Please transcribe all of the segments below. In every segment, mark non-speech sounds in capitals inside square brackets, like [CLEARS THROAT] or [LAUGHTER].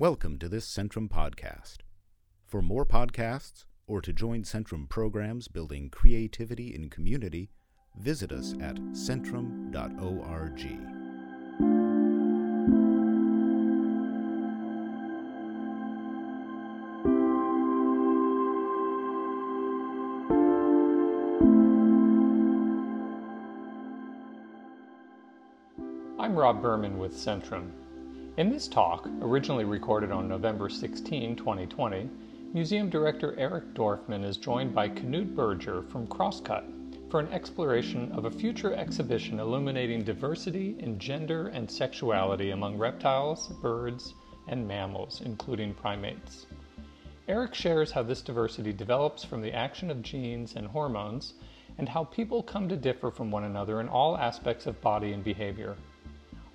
Welcome to this Centrum podcast. For more podcasts or to join Centrum programs building creativity in community, visit us at centrum.org. I'm Rob Berman with Centrum. In this talk, originally recorded on November 16, 2020, Museum Director Eric Dorfman is joined by Knute Berger from Crosscut for an exploration of a future exhibition illuminating diversity in gender and sexuality among reptiles, birds, and mammals, including primates. Eric shares how this diversity develops from the action of genes and hormones, and how people come to differ from one another in all aspects of body and behavior.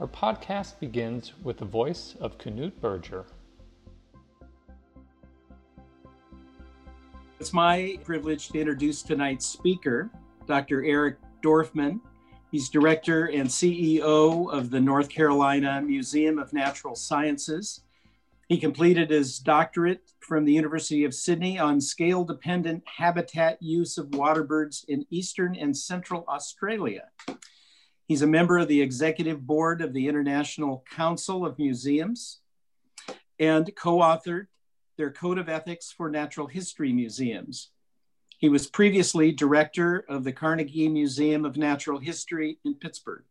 Our podcast begins with the voice of Knute Berger. It's my privilege to introduce tonight's speaker, Dr. Eric Dorfman. He's director and CEO of the North Carolina Museum of Natural Sciences. He completed his doctorate from the University of Sydney on scale dependent habitat use of waterbirds in eastern and central Australia. He's a member of the executive board of the International Council of Museums and co authored their Code of Ethics for Natural History Museums. He was previously director of the Carnegie Museum of Natural History in Pittsburgh.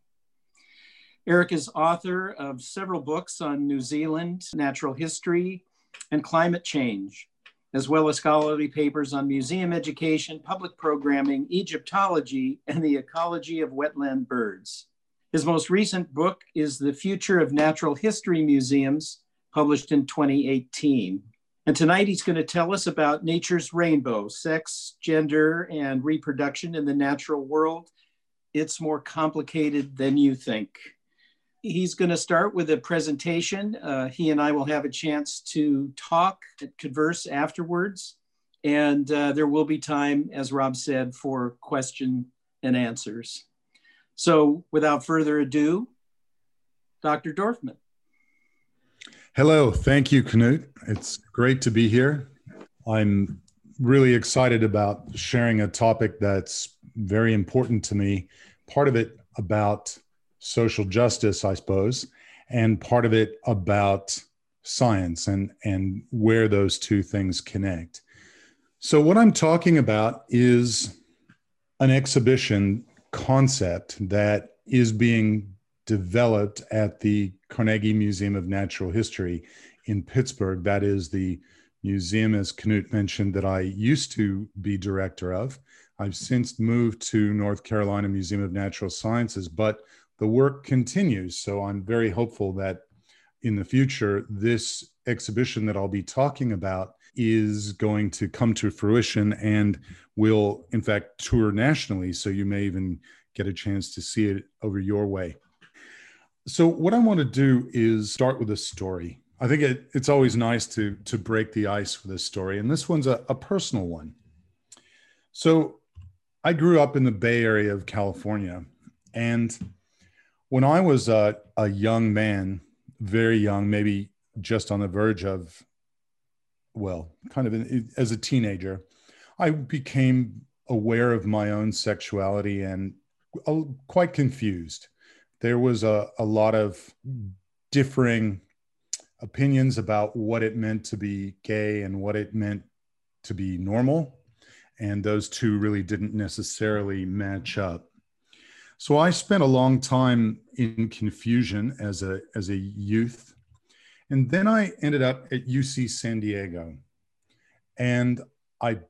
Eric is author of several books on New Zealand natural history and climate change, as well as scholarly papers on museum education, public programming, Egyptology, and the ecology of wetland birds. His most recent book is The Future of Natural History Museums, published in 2018. And tonight he's going to tell us about nature's rainbow, sex, gender, and reproduction in the natural world. It's more complicated than you think. He's going to start with a presentation. Uh, he and I will have a chance to talk, converse afterwards. And uh, there will be time, as Rob said, for question and answers. So without further ado, Dr. Dorfman. Hello. Thank you, Knute. It's great to be here. I'm really excited about sharing a topic that's very important to me. Part of it about social justice, I suppose, and part of it about science and, and where those two things connect. So, what I'm talking about is an exhibition concept that is being developed at the Carnegie Museum of Natural History in Pittsburgh. That is the museum, as Knute mentioned, that I used to be director of. I've since moved to North Carolina Museum of Natural Sciences, but the work continues. So I'm very hopeful that in the future, this exhibition that I'll be talking about is going to come to fruition and will, in fact, tour nationally. So you may even get a chance to see it over your way. So, what I want to do is start with a story. I think it, it's always nice to, to break the ice with a story, and this one's a, a personal one. So, I grew up in the Bay Area of California, and when I was a, a young man, very young, maybe just on the verge of, well, kind of in, as a teenager, I became aware of my own sexuality and quite confused. There was a, a lot of differing opinions about what it meant to be gay and what it meant to be normal. And those two really didn't necessarily match up. So I spent a long time in confusion as a as a youth, and then I ended up at UC San Diego, and I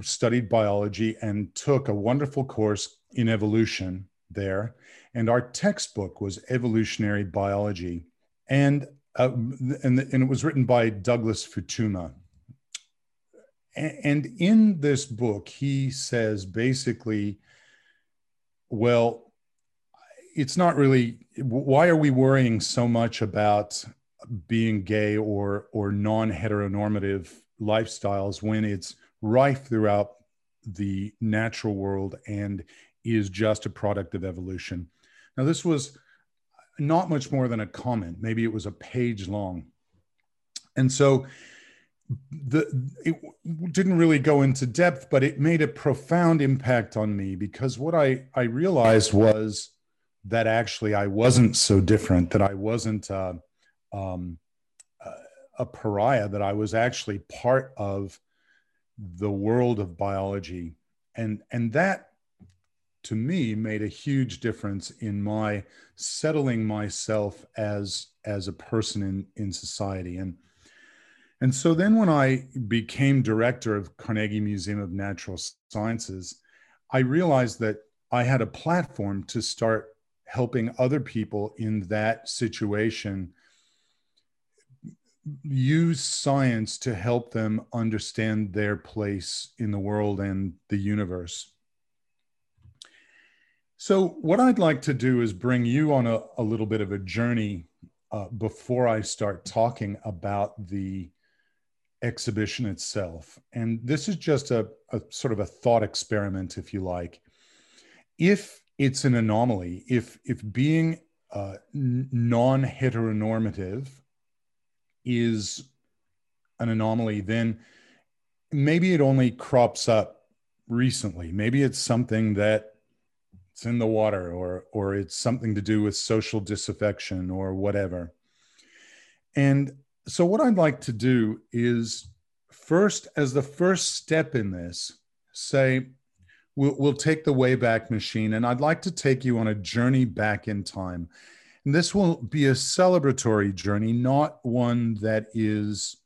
studied biology and took a wonderful course in evolution there, and our textbook was evolutionary biology, and uh, and, and it was written by Douglas Futuyma. And in this book, he says basically, well, it's not really why are we worrying so much about being gay or or non-heteronormative lifestyles when it's rife throughout the natural world and is just a product of evolution? Now this was not much more than a comment. Maybe it was a page long. And so the it didn't really go into depth, but it made a profound impact on me because what I I realized was that actually I wasn't so different, that I wasn't uh, um, a pariah, that I was actually part of the world of biology, and and that to me made a huge difference in my settling myself as as a person in in society. And and so then when i became director of carnegie museum of natural sciences i realized that i had a platform to start helping other people in that situation use science to help them understand their place in the world and the universe so, what I'd like to do is bring you on a, a little bit of a journey uh, before I start talking about the exhibition itself. And this is just a, a sort of a thought experiment, if you like. If it's an anomaly, if, if being uh, non heteronormative is an anomaly, then maybe it only crops up recently. Maybe it's something that it's in the water or or it's something to do with social disaffection or whatever and so what i'd like to do is first as the first step in this say we'll, we'll take the wayback machine and i'd like to take you on a journey back in time. And this will be a celebratory journey not one that is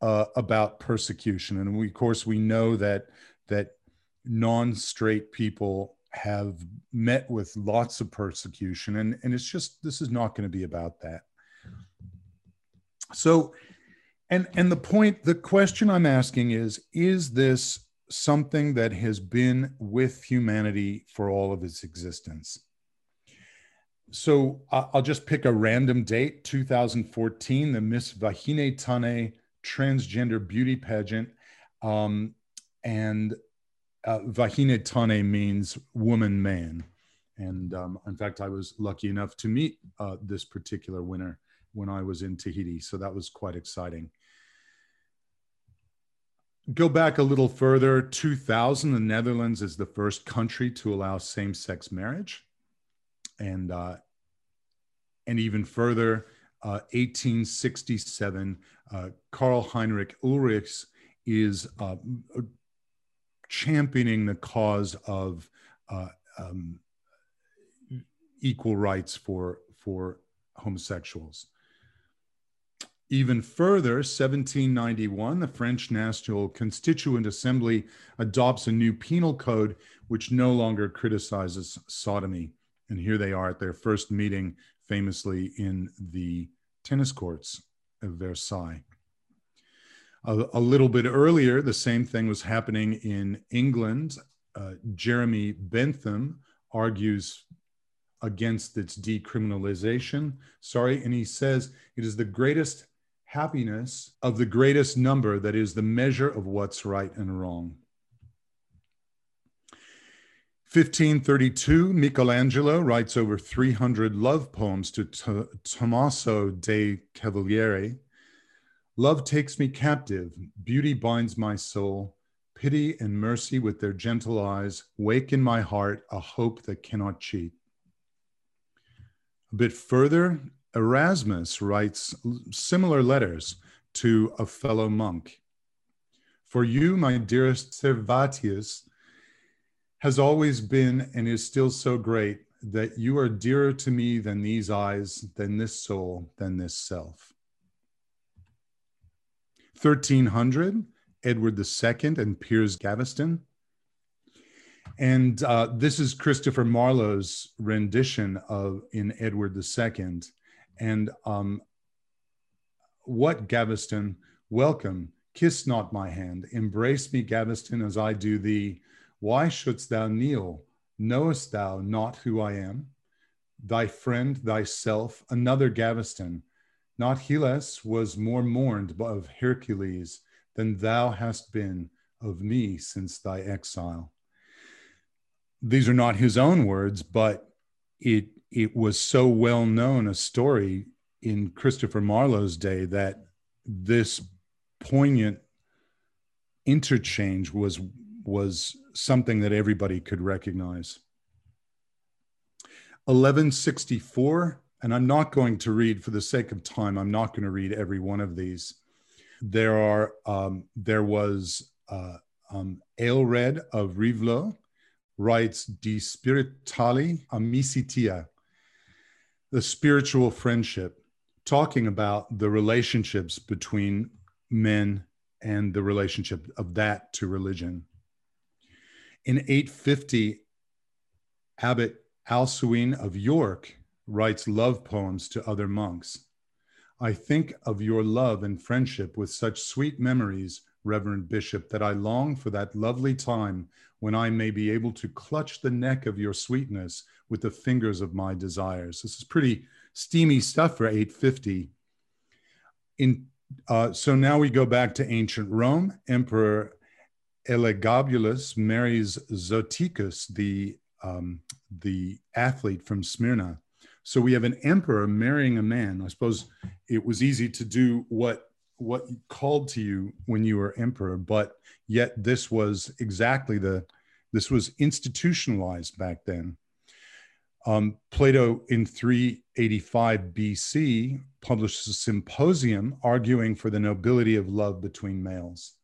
uh, about persecution. And we, of course we know that that non-straight people have met with lots of persecution and and it's just this is not going to be about that. So and and the point the question i'm asking is is this something that has been with humanity for all of its existence so i'll just pick a random date 2014 the miss vahine tane transgender beauty pageant um, and uh, Vahine Tane means woman man. And um, in fact, I was lucky enough to meet uh, this particular winner when I was in Tahiti. So that was quite exciting. Go back a little further 2000, the Netherlands is the first country to allow same sex marriage. And, uh, and even further, uh, 1867, uh, Karl Heinrich Ulrichs is uh, championing the cause of uh, um, equal rights for for homosexuals. Even further, 1791, the French National Constituent Assembly adopts a new penal code which no longer criticizes sodomy. And here they are at their first meeting, famously in the tennis courts of Versailles. A, a, little bit earlier, the same thing was happening in England. Uh, Jeremy Bentham argues against its decriminalization. Sorry, and he says it is the greatest happiness of the greatest number that is the measure of what's right and wrong. 1532, Michelangelo writes over 300 love poems to T- Tommaso de Cavalieri, Love takes me captive, beauty binds my soul, pity and mercy with their gentle eyes wake in my heart a hope that cannot cheat. A bit further, Erasmus writes similar letters to a fellow monk. For you, my dearest Servatius, has always been and is still so great that you are dearer to me than these eyes, than this soul, than this self. 1300, Edward II and Piers Gaveston. And uh, this is Christopher Marlowe's rendition of in Edward II. And um, what Gaveston, welcome, kiss not my hand, embrace me, Gaveston, as I do thee. Why shouldst thou kneel? Knowest thou not who I am? Thy friend, thyself, another Gaveston, not Hylas was more mourned of Hercules than thou hast been of me since thy exile. These are not his own words, but it it was so well known a story in Christopher Marlowe's day that this poignant interchange was was something that everybody could recognize. 1164 and i'm not going to read for the sake of time i'm not going to read every one of these. There are um, there was uh, um, of Rievaulx writes De Spiritali Amicitia, the spiritual friendship, talking about the relationships between men and the relationship of that to religion. In 850, Abbot Alcuin of York writes love poems to other monks. I think of your love and friendship with such sweet memories, Reverend Bishop, that I long for that lovely time when I may be able to clutch the neck of your sweetness with the fingers of my desires. This is pretty steamy stuff for 850. In, uh, so now we go back to ancient Rome. Emperor Elagabalus marries Zoticus, the, um, the athlete from Smyrna. So we have an emperor marrying a man. I suppose it was easy to do what what called to you when you were emperor, but yet this was exactly the this was institutionalized back then. Um, Plato in 385 BC published a symposium arguing for the nobility of love between males,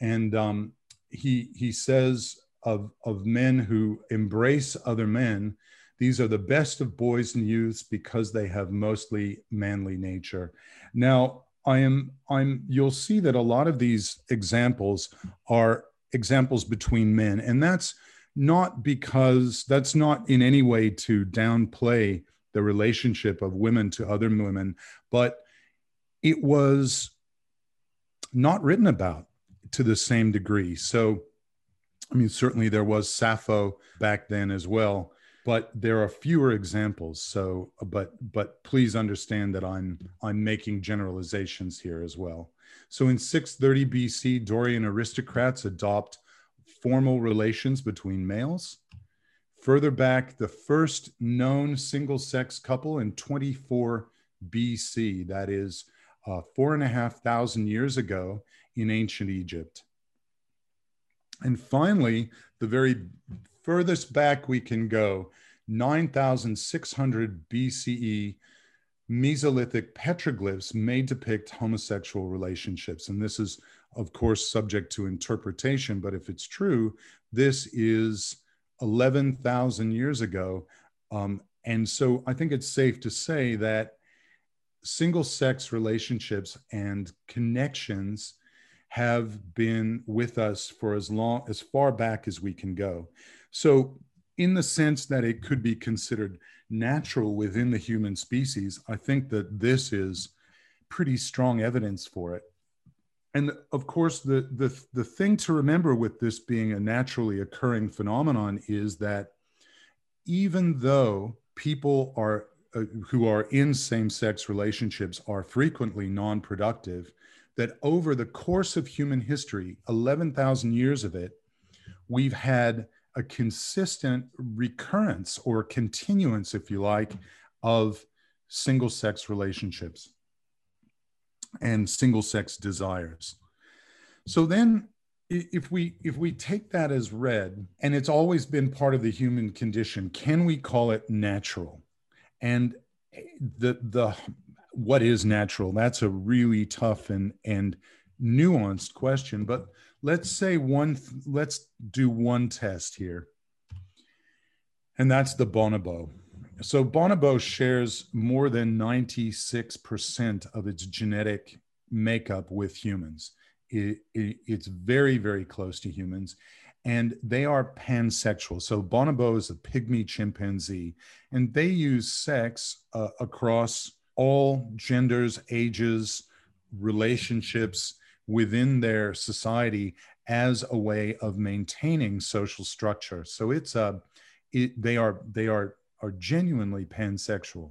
and um, he he says of of men who embrace other men these are the best of boys and youths because they have mostly manly nature. Now, I am I'm you'll see that a lot of these examples are examples between men and that's not because that's not in any way to downplay the relationship of women to other women, but it was not written about to the same degree. So, I mean, certainly there was Sappho back then as well, but there are fewer examples so but but please understand that i'm i'm making generalizations here as well so in 630 bc dorian aristocrats adopt formal relations between males further back the first known single sex couple in 24 bc that is uh, four and a half thousand years ago in ancient egypt and finally the very furthest back we can go, 9,600 BCE Mesolithic petroglyphs may depict homosexual relationships. And this is, of course, subject to interpretation, but if it's true, this is 11,000 years ago. Um, and so I think it's safe to say that single sex relationships and connections have been with us for as long as far back as we can go. So, in the sense that it could be considered natural within the human species, I think that this is pretty strong evidence for it. And of course, the, the, the thing to remember with this being a naturally occurring phenomenon is that even though people are uh, who are in same-sex relationships are frequently non-productive that over the course of human history, 11,000 years of it, we've had a consistent recurrence or continuance, if you like, of single sex relationships and single sex desires. So then if we if we take that as read and it's always been part of the human condition can we call it natural and eh, the the what is natural? That's a really tough and and nuanced question. But let's say one. Let's do one test here, and that's the bonobo. So bonobo shares more than ninety six percent of its genetic makeup with humans. It, it, it's very very close to humans and they are pansexual. So bonobo is a pygmy chimpanzee, and they use sex uh, across all genders, ages, relationships within their society as a way of maintaining social structure. So it's a, it, they are they are are genuinely pansexual.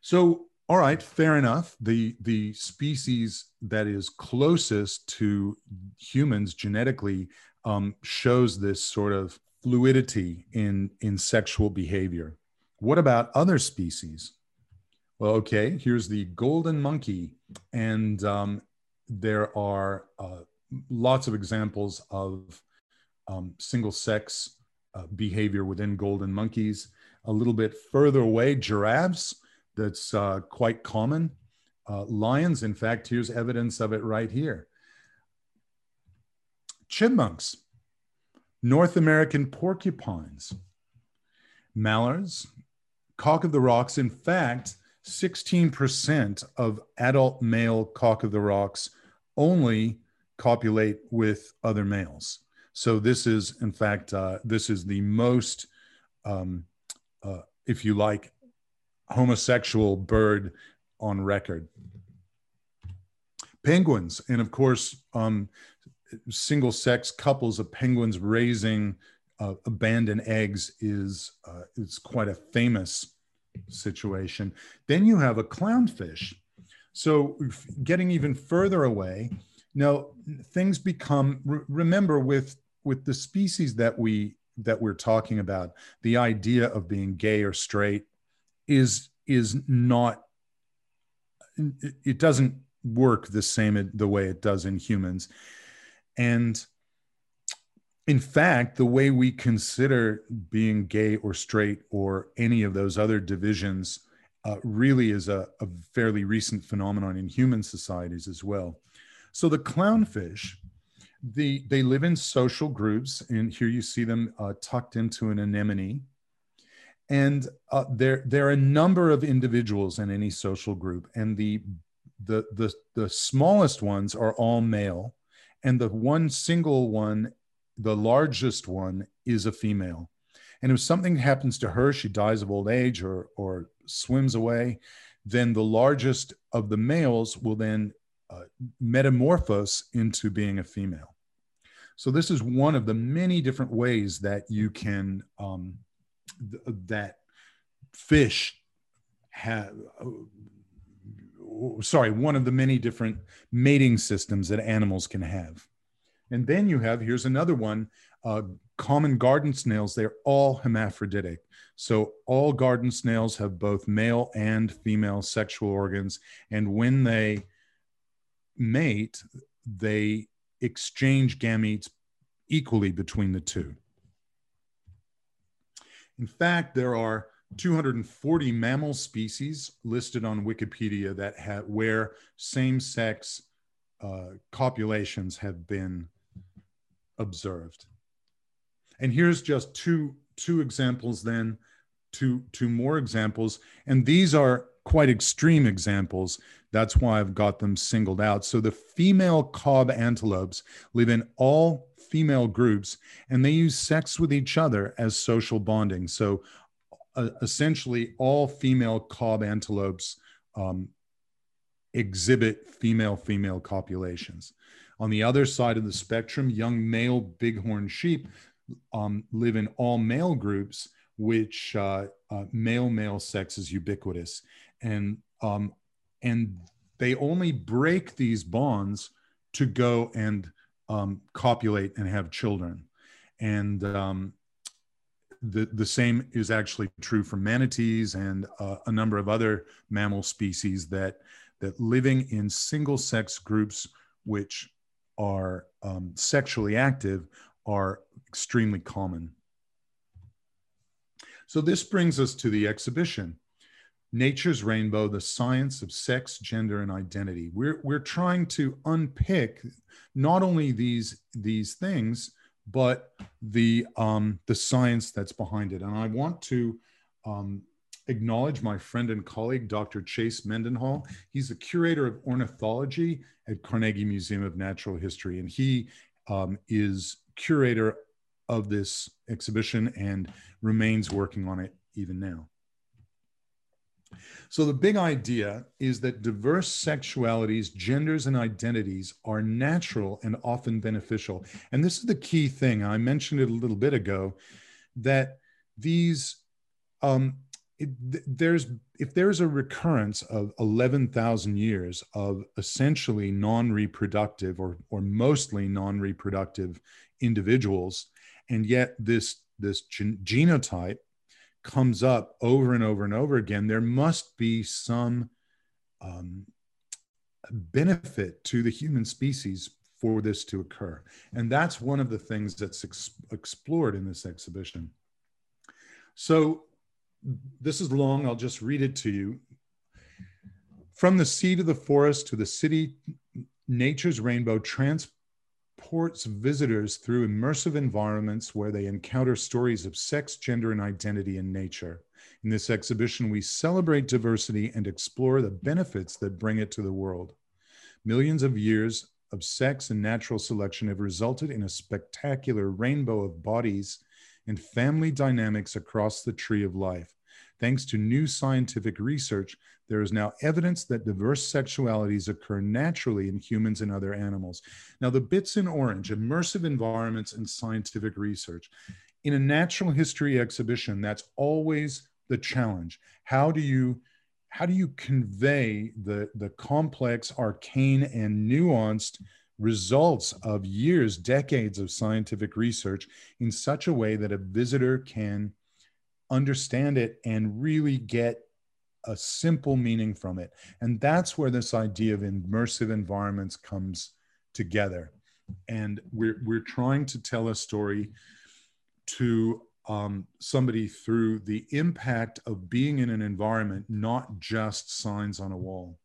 So all right, fair enough. The the species that is closest to humans genetically um, shows this sort of fluidity in in sexual behavior. What about other species? Well, okay, here's the golden monkey. And um, there are uh, lots of examples of um, single sex uh, behavior within golden monkeys. A little bit further away, giraffes, that's uh, quite common. Uh, lions, in fact, here's evidence of it right here. Chipmunks, North American porcupines, mallards, cock of the rocks. In fact, 16% of adult male cock of the rocks only copulate with other males. So this is, in fact, uh, this is the most, um, uh, if you like, homosexual bird on record. Penguins, and of course, um, single sex couples of penguins raising uh, abandoned eggs is uh, is quite a famous situation. Then you have a clownfish. So getting even further away, now things become. Re- remember with with the species that we that we're talking about, the idea of being gay or straight is is not. It doesn't work the same the way it does in humans, and in fact, the way we consider being gay or straight or any of those other divisions uh, really is a, a, fairly recent phenomenon in human societies as well. So the clownfish, the, they live in social groups, and here you see them uh, tucked into an anemone. And uh, there, there are a number of individuals in any social group, and the, the, the, the smallest ones are all male, and the one single one the largest one is a female. And if something happens to her, she dies of old age or, or swims away, then the largest of the males will then uh, metamorphose into being a female. So this is one of the many different ways that you can um, th- that fish have. Uh, sorry, one of the many different mating systems that animals can have. And then you have, here's another one uh, common garden snails, they're all hermaphroditic. So all garden snails have both male and female sexual organs. And when they mate, they exchange gametes equally between the two. In fact, there are 240 mammal species listed on Wikipedia that have where same-sex uh, copulations have been observed. And here's just two two examples then, two two more examples, and these are quite extreme examples. That's why I've got them singled out. So the female kob antelopes live in all female groups and they use sex with each other as social bonding. So uh, essentially, all female kob antelopes um, exhibit female female copulations. On the other side of the spectrum, young male bighorn sheep um, live in all male groups, which uh, uh, male male sex is ubiquitous, and um, and they only break these bonds to go and um, copulate and have children, and um, the the same is actually true for manatees and uh, a number of other mammal species that that living in single sex groups, which are um, sexually active are extremely common. So this brings us to the exhibition, Nature's Rainbow, the Science of Sex, Gender, and Identity. We're, we're trying to unpick not only these, these things, but the, um, the science that's behind it. And I want to um, acknowledge my friend and colleague, Dr. Chase Mendenhall. He's the curator of ornithology at Carnegie Museum of Natural History, and he um, is curator of this exhibition and remains working on it even now. So, the big idea is that diverse sexualities, genders, and identities are natural and often beneficial. And this is the key thing. I mentioned it a little bit ago that these um, it, there's if there's a recurrence of 11,000 years of essentially non-reproductive or or mostly non-reproductive individuals and yet this this gen- genotype comes up over and over and over again, there must be some um, benefit to the human species for this to occur. And that's one of the things that's ex- explored in this exhibition. So this is long, I'll just read it to you. From the sea to the forest to the city, nature's rainbow transports visitors through immersive environments where they encounter stories of sex, gender, and identity in nature. In this exhibition, we celebrate diversity and explore the benefits that bring it to the world. Millions of years of sex and natural selection have resulted in a spectacular rainbow of bodies and family dynamics across the tree of life. Thanks to new scientific research, there is now evidence that diverse sexualities occur naturally in humans and other animals. Now, the bits in orange, immersive environments and scientific research. In a natural history exhibition, that's always the challenge. How do you how do you convey the, the complex, arcane, and nuanced results of years, decades of scientific research in such a way that a visitor can understand it and really get a simple meaning from it? And that's where this idea of immersive environments comes together. And we're, we're trying to tell a story to um, somebody through the impact of being in an environment, not just signs on a wall.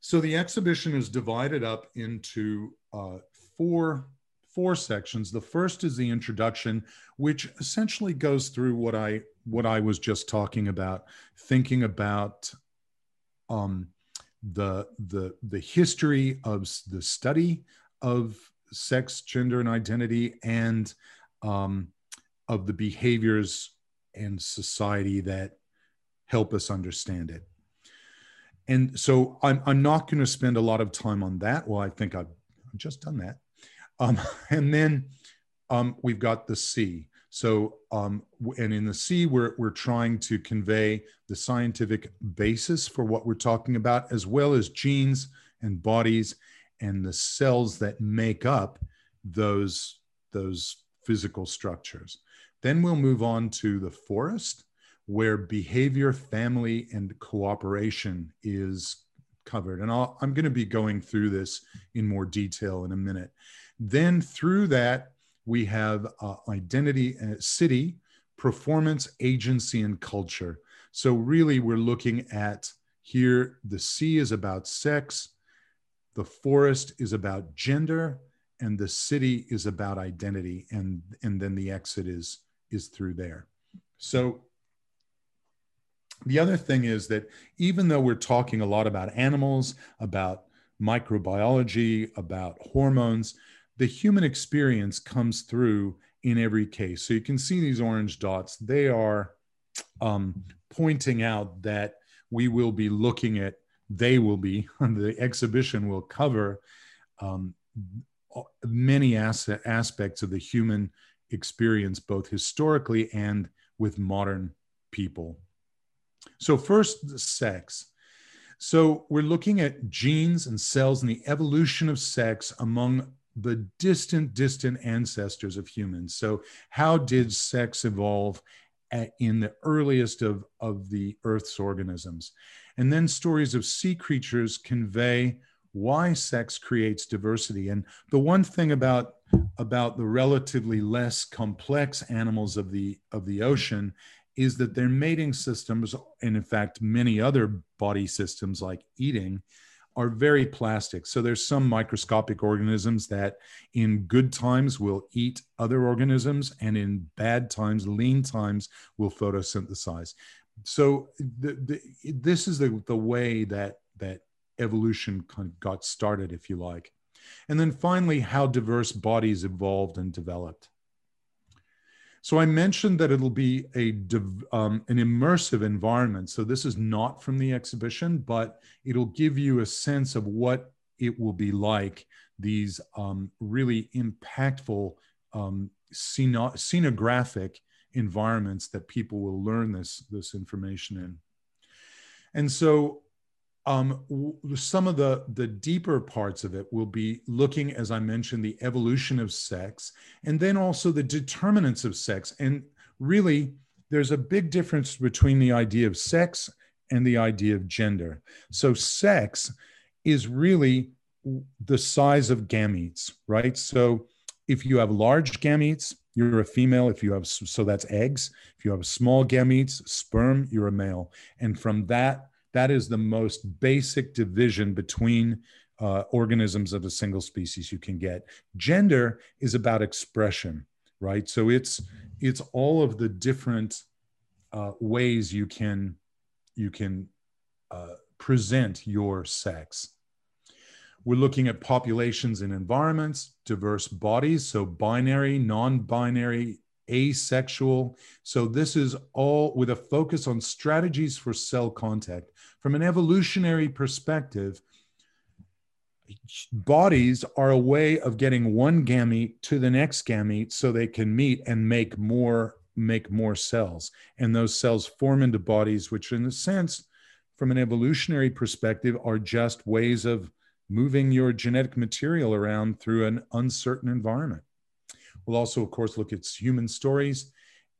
So the exhibition is divided up into uh, four four sections. The first is the introduction, which essentially goes through what I what I was just talking about, thinking about um, the the the history of the study of sex, gender, and identity, and um, of the behaviors and society that help us understand it. And so I'm, I'm not going to spend a lot of time on that. Well, I think I've just done that. Um, [LAUGHS] and then um, we've got the sea. So, um, and in the sea, we're, we're trying to convey the scientific basis for what we're talking about, as well as genes and bodies and the cells that make up those, those physical structures. Then we'll move on to the forest, where behavior, family, and cooperation is covered. And i am going to be going through this in more detail in a minute. Then through that, we have uh, identity, uh, city, performance, agency, and culture. So really, we're looking at here the sea is about sex, the forest is about gender, and the city is about identity. And, and then the exit is is through there. So the other thing is that even though we're talking a lot about animals, about microbiology, about hormones, the human experience comes through in every case. So you can see these orange dots, they are um, pointing out that we will be looking at, they will be, [LAUGHS] the exhibition will cover um, many as- aspects of the human experience both historically and with modern people. So, first, sex. So, we're looking at genes and cells and the evolution of sex among the distant, distant ancestors of humans. So, how did sex evolve at, in the earliest of, of the Earth's organisms? And then stories of sea creatures convey why sex creates diversity. And the one thing about about the relatively less complex animals of the of the ocean is that their mating systems and in fact many other body systems like eating are very plastic. So there's some microscopic organisms that in good times will eat other organisms and in bad times lean times will photosynthesize. So the, the, this is the, the way that that evolution kind of got started if you like. And then finally, how diverse bodies evolved and developed. So I mentioned that it'll be a um, an immersive environment. So this is not from the exhibition, but it'll give you a sense of what it will be like. These um, really impactful um, scenographic environments that people will learn this this information in. And so um, some of the, the deeper parts of it will be looking, as I mentioned, the evolution of sex, and then also the determinants of sex. And really, there's a big difference between the idea of sex and the idea of gender. So, sex is really the size of gametes, right? So, if you have large gametes, you're a female. If you have, so that's eggs. If you have small gametes, sperm, you're a male. And from that, that is the most basic division between uh, organisms of a single species you can get. Gender is about expression, right? So it's it's all of the different uh, ways you can you can uh, present your sex. We're looking at populations and environments, diverse bodies, so binary, non binary, asexual. So, this is all with a focus on strategies for cell contact. From an evolutionary perspective, bodies are a way of getting one gamete to the next gamete so they can meet and make more make more cells and those cells form into bodies which in a sense from an evolutionary perspective are just ways of moving your genetic material around through an uncertain environment. We'll also, of course, look at human stories,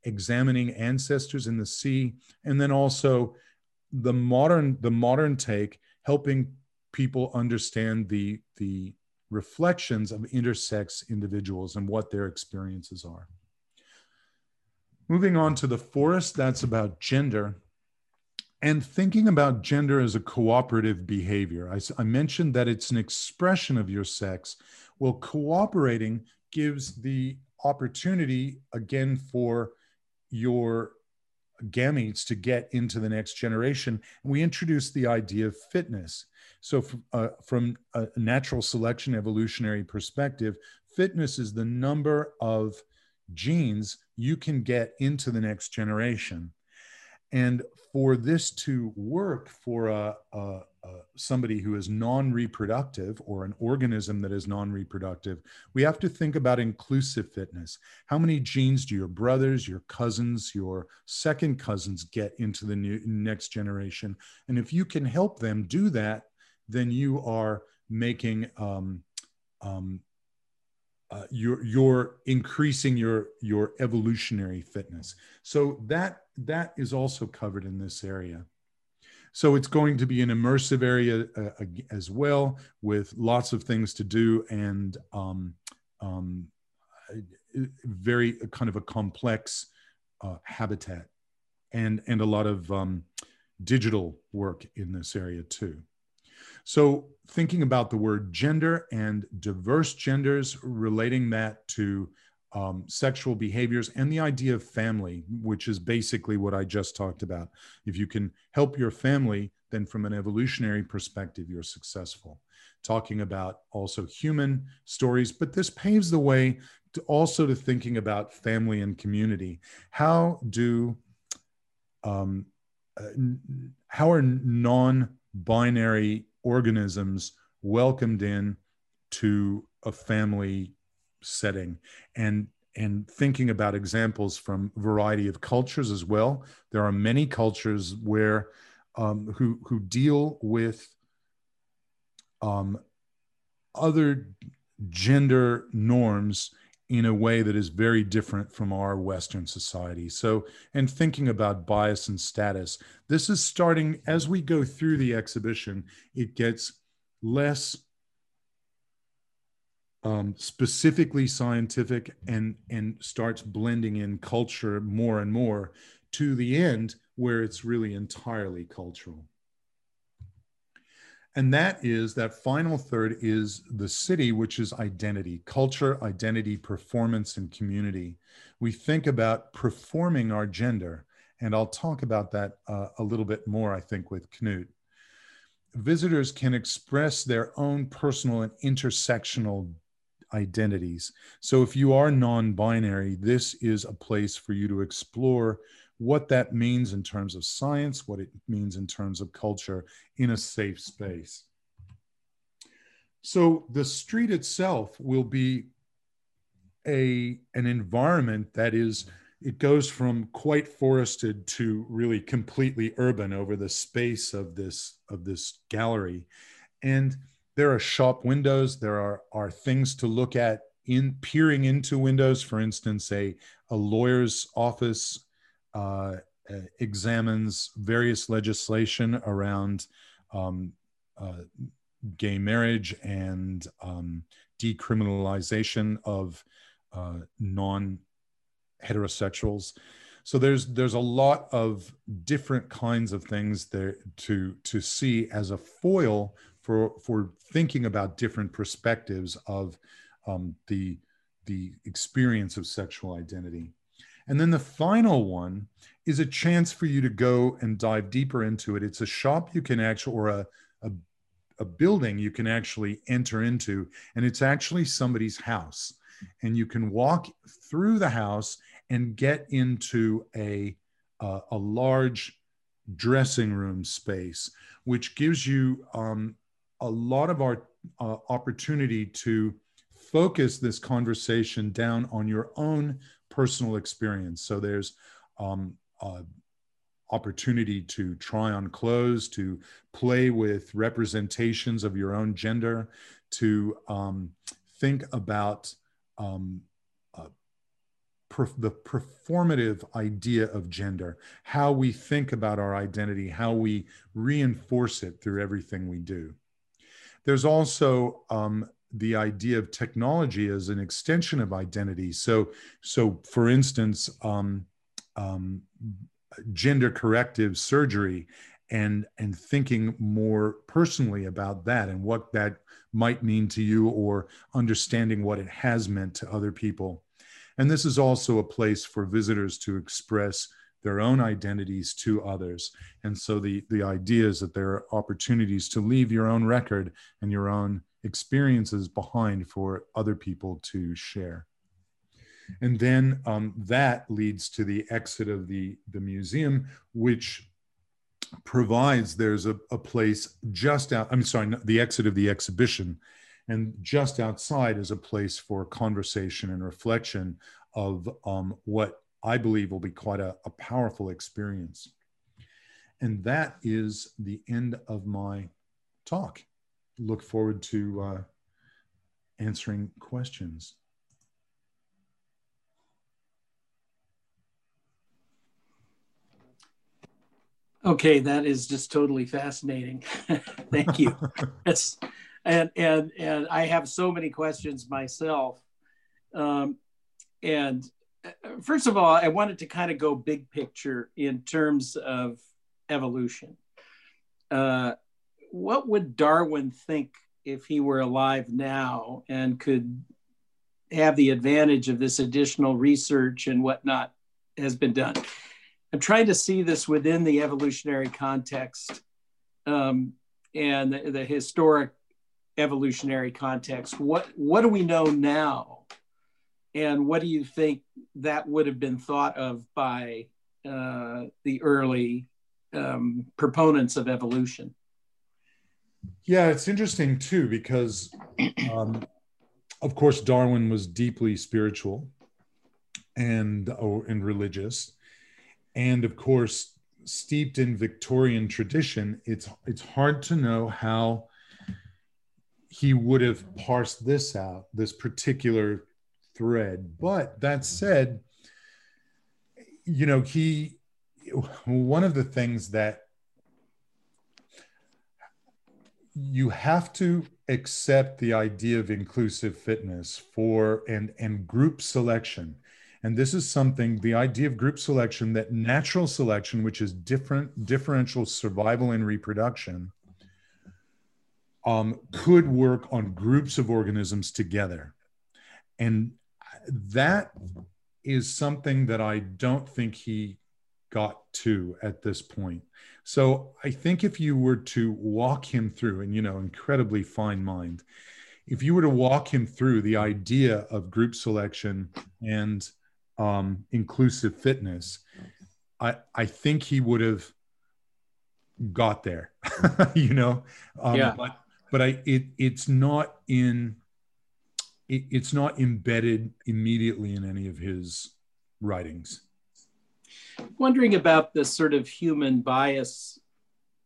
examining ancestors in the sea, and then also the modern the modern take, helping people understand the the reflections of intersex individuals and what their experiences are. Moving on to the forest, that's about gender and thinking about gender as a cooperative behavior. I, I, mentioned that it's an expression of your sex. Well, cooperating gives the opportunity again for your gametes to get into the next generation. We introduced the idea of fitness. So, uh, from a natural selection evolutionary perspective, fitness is the number of genes you can get into the next generation. And for this to work for a, a, a somebody who is non-reproductive or an organism that is non-reproductive, we have to think about inclusive fitness. How many genes do your brothers, your cousins, your second cousins get into the new, next generation? And if you can help them do that, then you are making um, um, uh, you're you're increasing your your evolutionary fitness. So that that is also covered in this area. So it's going to be an immersive area uh, as well, with lots of things to do and um, um, very kind of a complex uh, habitat, and and a lot of um, digital work in this area too. So, thinking about the word gender and diverse genders, relating that to um, sexual behaviors and the idea of family, which is basically what I just talked about. If you can help your family, then from an evolutionary perspective, you're successful. Talking about also human stories, but this paves the way to also to thinking about family and community. How do um, uh, how are non-binary organisms welcomed in to a family setting and and thinking about examples from a variety of cultures as well there are many cultures where um, who who deal with um, other gender norms in a way that is very different from our Western society. So, and thinking about bias and status, this is starting as we go through the exhibition, it gets less um, specifically scientific and, and starts blending in culture more and more to the end where it's really entirely cultural. And that is that final third is the city which is identity culture identity performance and community. We think about performing our gender and i'll talk about that uh, a little bit more i think with knute. Visitors can express their own personal and intersectional identities so if you are non-binary this is a place for you to explore what that means in terms of science, what it means in terms of culture in a safe space. So the street itself will be a an environment that is it goes from quite forested to really completely urban over the space of this of this gallery and there are shop windows there are are things to look at in peering into windows for instance a a lawyer's office uh, examines various legislation around um, uh, gay marriage and um, decriminalization of uh, non heterosexuals. So there's there's a lot of different kinds of things there to to see as a foil for for thinking about different perspectives of um, the the experience of sexual identity. And then the final one is a chance for you to go and dive deeper into it. It's a shop you can actually, or a, a, a building you can actually enter into, and it's actually somebody's house. And you can walk through the house and get into a, a large dressing room space, which gives you um, a lot of our uh, opportunity to focus this conversation down on your own personal experience. So there's um, opportunity to try on clothes, to play with representations of your own gender, to um, think about um, uh, the performative idea of gender, how we think about our identity, how we reinforce it through everything we do. There's also um, the idea of technology as an extension of identity. So, so for instance, um, um, gender corrective surgery and and thinking more personally about that and what that might mean to you or understanding what it has meant to other people and this is also a place for visitors to express their own identities to others and so the the idea is that there are opportunities to leave your own record and your own experiences behind for other people to share. And then um, that leads to the exit of the, the museum, which provides there's a, a place just out, I'm sorry, the exit of the exhibition. And just outside is a place for conversation and reflection of um, what I believe will be quite a, a powerful experience. And that is the end of my talk look forward to uh, answering questions. Okay, that is just totally fascinating. [LAUGHS] Thank you. [LAUGHS] It's, and and and I have so many questions myself. Um, and first of all, I wanted to kind of go big picture in terms of evolution. Uh, what would Darwin think if he were alive now and could have the advantage of this additional research and whatnot has been done? I'm trying to see this within the evolutionary context um, and the, the historic evolutionary context. What what do we know now, and what do you think that would have been thought of by uh, the early um, proponents of evolution? Yeah, it's interesting too because, um, of course, Darwin was deeply spiritual and oh, and religious, and of course, steeped in Victorian tradition. It's it's hard to know how he would have parsed this out, this particular thread. But that said, you know, he one of the things that you have to accept the idea of inclusive fitness for and and group selection and this is something the idea of group selection that natural selection which is different differential survival and reproduction um, could work on groups of organisms together and that is something that i don't think he got to at this point so I think if you were to walk him through, and you know, incredibly fine mind, if you were to walk him through the idea of group selection and um, inclusive fitness, I I think he would have got there. [LAUGHS] you know, um, yeah. But but I it it's not in it, it's not embedded immediately in any of his writings wondering about this sort of human bias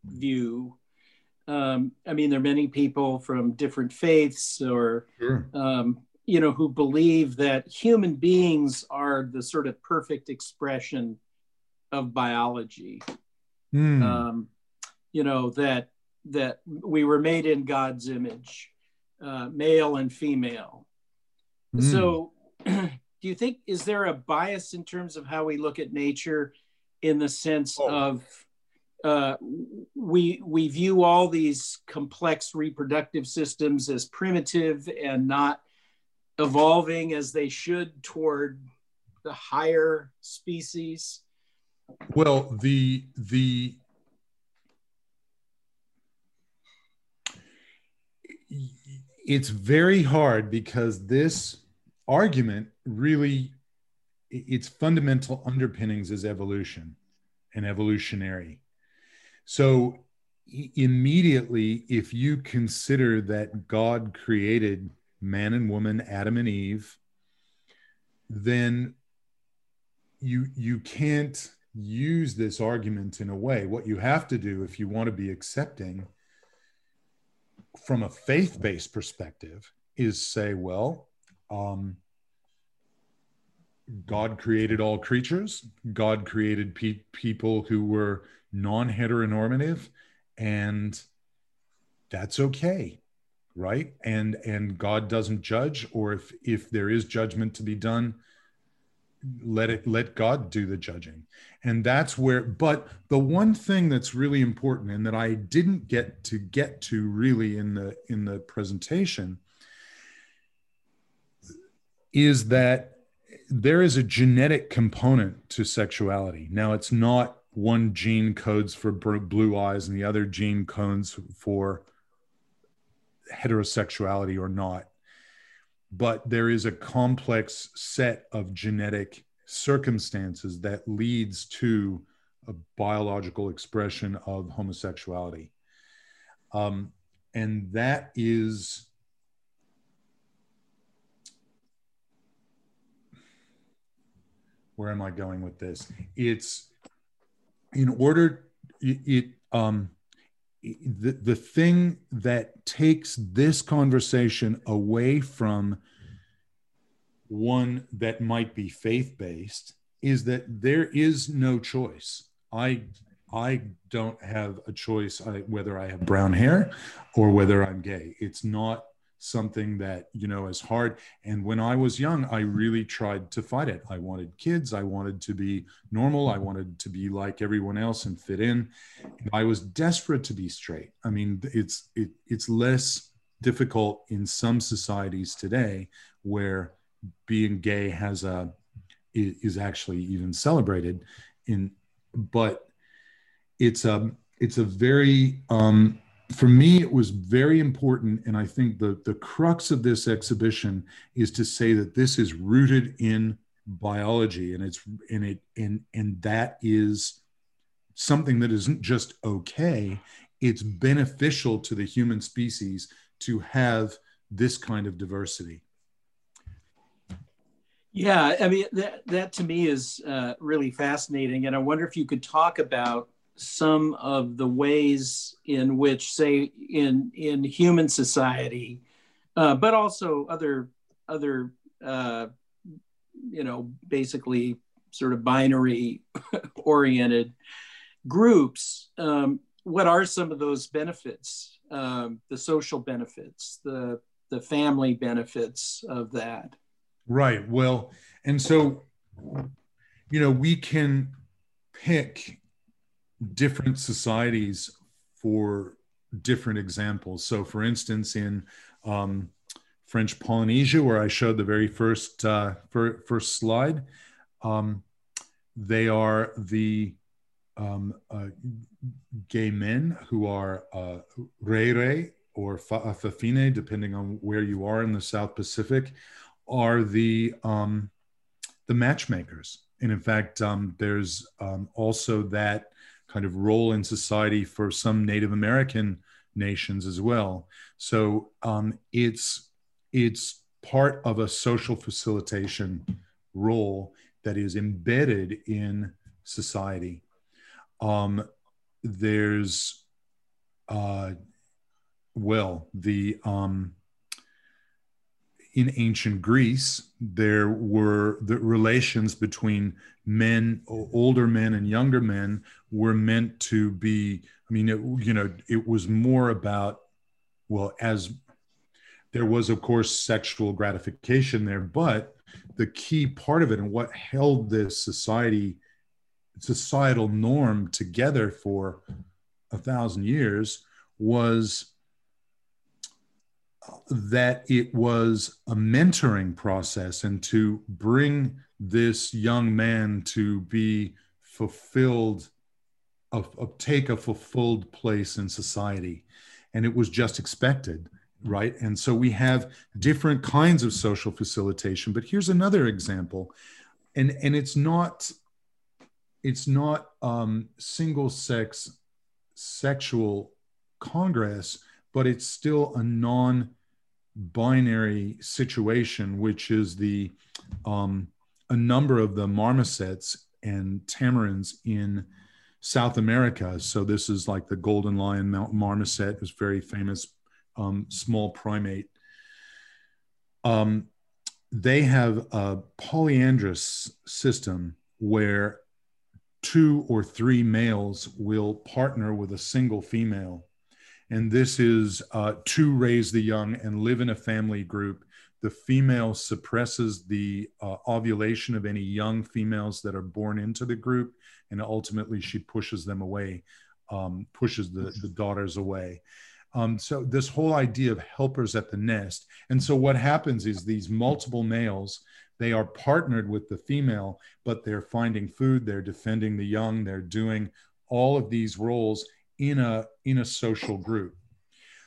view. Um, I mean, there are many people from different faiths or, sure. um, you know, who believe that human beings are the sort of perfect expression of biology. Hmm. Um, you know that that we were made in God's image, uh, male and female. Hmm. So, [CLEARS THROAT] do you think is there a bias in terms of how we look at nature, in the sense Oh. of uh, we we view all these complex reproductive systems as primitive and not evolving as they should toward the higher species? Well, the the it's very hard because this argument really its fundamental underpinnings is evolution and evolutionary. So immediately if you consider that God created man and woman, Adam and Eve, then you you can't use this argument in a way what you have to do if you want to be accepting from a faith-based perspective is say well um, god created all creatures. God created pe- people who were non-heteronormative and that's okay right? And and god doesn't judge or if if there is judgment to be done let it let god do the judging. And that's where but the one thing that's really important and that i didn't get to get to really in the in the presentation is that there is a genetic component to sexuality. Now it's not one gene codes for blue eyes and the other gene codes for heterosexuality or not but there is a complex set of genetic circumstances that leads to a biological expression of homosexuality. Um, and that is where am i going with this? It's in order it, it um the, the thing that takes this conversation away from one that might be faith based is that there is no choice. I i don't have a choice I, whether i have brown hair or whether i'm gay. It's not something that you know is hard. And when i was young i really tried to fight it. I wanted kids. I wanted to be normal. I wanted to be like everyone else and fit in. I was desperate to be straight. I mean it's it, it's less difficult in some societies today where being gay has a is actually even celebrated in but it's a it's a very um for me it was very important and i think the the crux of this exhibition is to say that this is rooted in biology and it's in it and and that is something that isn't just okay it's beneficial to the human species to have this kind of diversity. Yeah, I mean that that to me is uh, really fascinating, and I wonder if you could talk about some of the ways in which, say, in in human society, uh, but also other other uh, you know basically sort of binary [LAUGHS] oriented groups. Um, what are some of those benefits? Um, the social benefits, the the family benefits of that. Right. Well, and so, you know, we can pick different societies for different examples. So, for instance, in um, French Polynesia, where I showed the very first uh, fir- first slide, um, they are the um, uh, gay men who are uh, rere or fa- fafine, depending on where you are in the South Pacific are the um, the matchmakers, and in fact, um, there's um, also that kind of role in society for some Native American nations as well. So um, it's it's part of a social facilitation role that is embedded in society. Um, there's uh, well the um, in ancient Greece, there were the relations between men, older men and younger men, were meant to be. I mean, it, you know, it was more about, well, as there was, of course, sexual gratification there, but the key part of it and what held this society, societal norm together for a thousand years was that it was a mentoring process and to bring this young man to be fulfilled of, take a fulfilled place in society. And it was just expected right? And so we have different kinds of social facilitation. But here's another example. And and it's not it's not um, single sex sexual congress but it's still a non binary situation, which is the um, a number of the marmosets and tamarins in South America. So this is like the golden lion marmoset, is very famous um, small primate. Um, they have a polyandrous system where two or three males will partner with a single female and this is uh, to raise the young and live in a family group. The female suppresses the uh, ovulation of any young females that are born into the group, and ultimately she pushes them away, um, pushes the, the daughters away. Um, so this whole idea of helpers at the nest, and so what happens is these multiple males they are partnered with the female, but they're finding food, they're defending the young, they're doing all of these roles in a in a social group.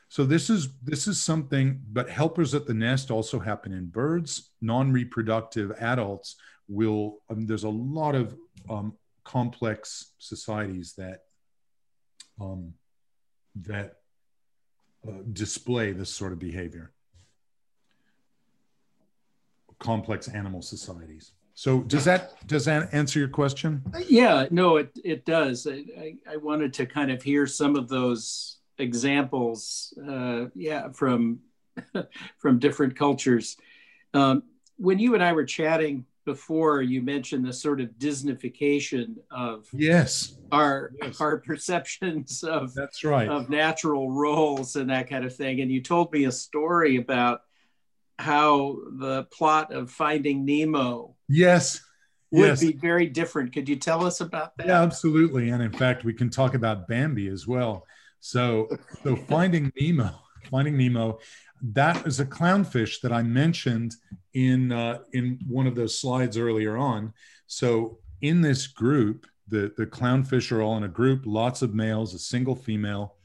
So this is this is something but helpers at the nest also happen in birds. Non-reproductive adults will um, there's a lot of um, complex societies that um, that uh, display this sort of behavior. Complex animal societies so does that does that answer your question? Yeah, no, it it does. I, I, I wanted to kind of hear some of those examples, uh, yeah, from [LAUGHS] from different cultures. Um, when you and I were chatting before, you mentioned the sort of Disneyfication of yes our yes. our perceptions of that's right of natural roles and that kind of thing. And you told me a story about how the plot of Finding Nemo Yes. Would yes. be very different. Could you tell us about that? Yeah, absolutely. And in fact, we can talk about Bambi as well. So, so [LAUGHS] Finding Nemo, Finding Nemo, that is a clownfish that I mentioned in uh, in one of those slides earlier on. So, in this group, the the clownfish are all in a group, lots of males, a single female,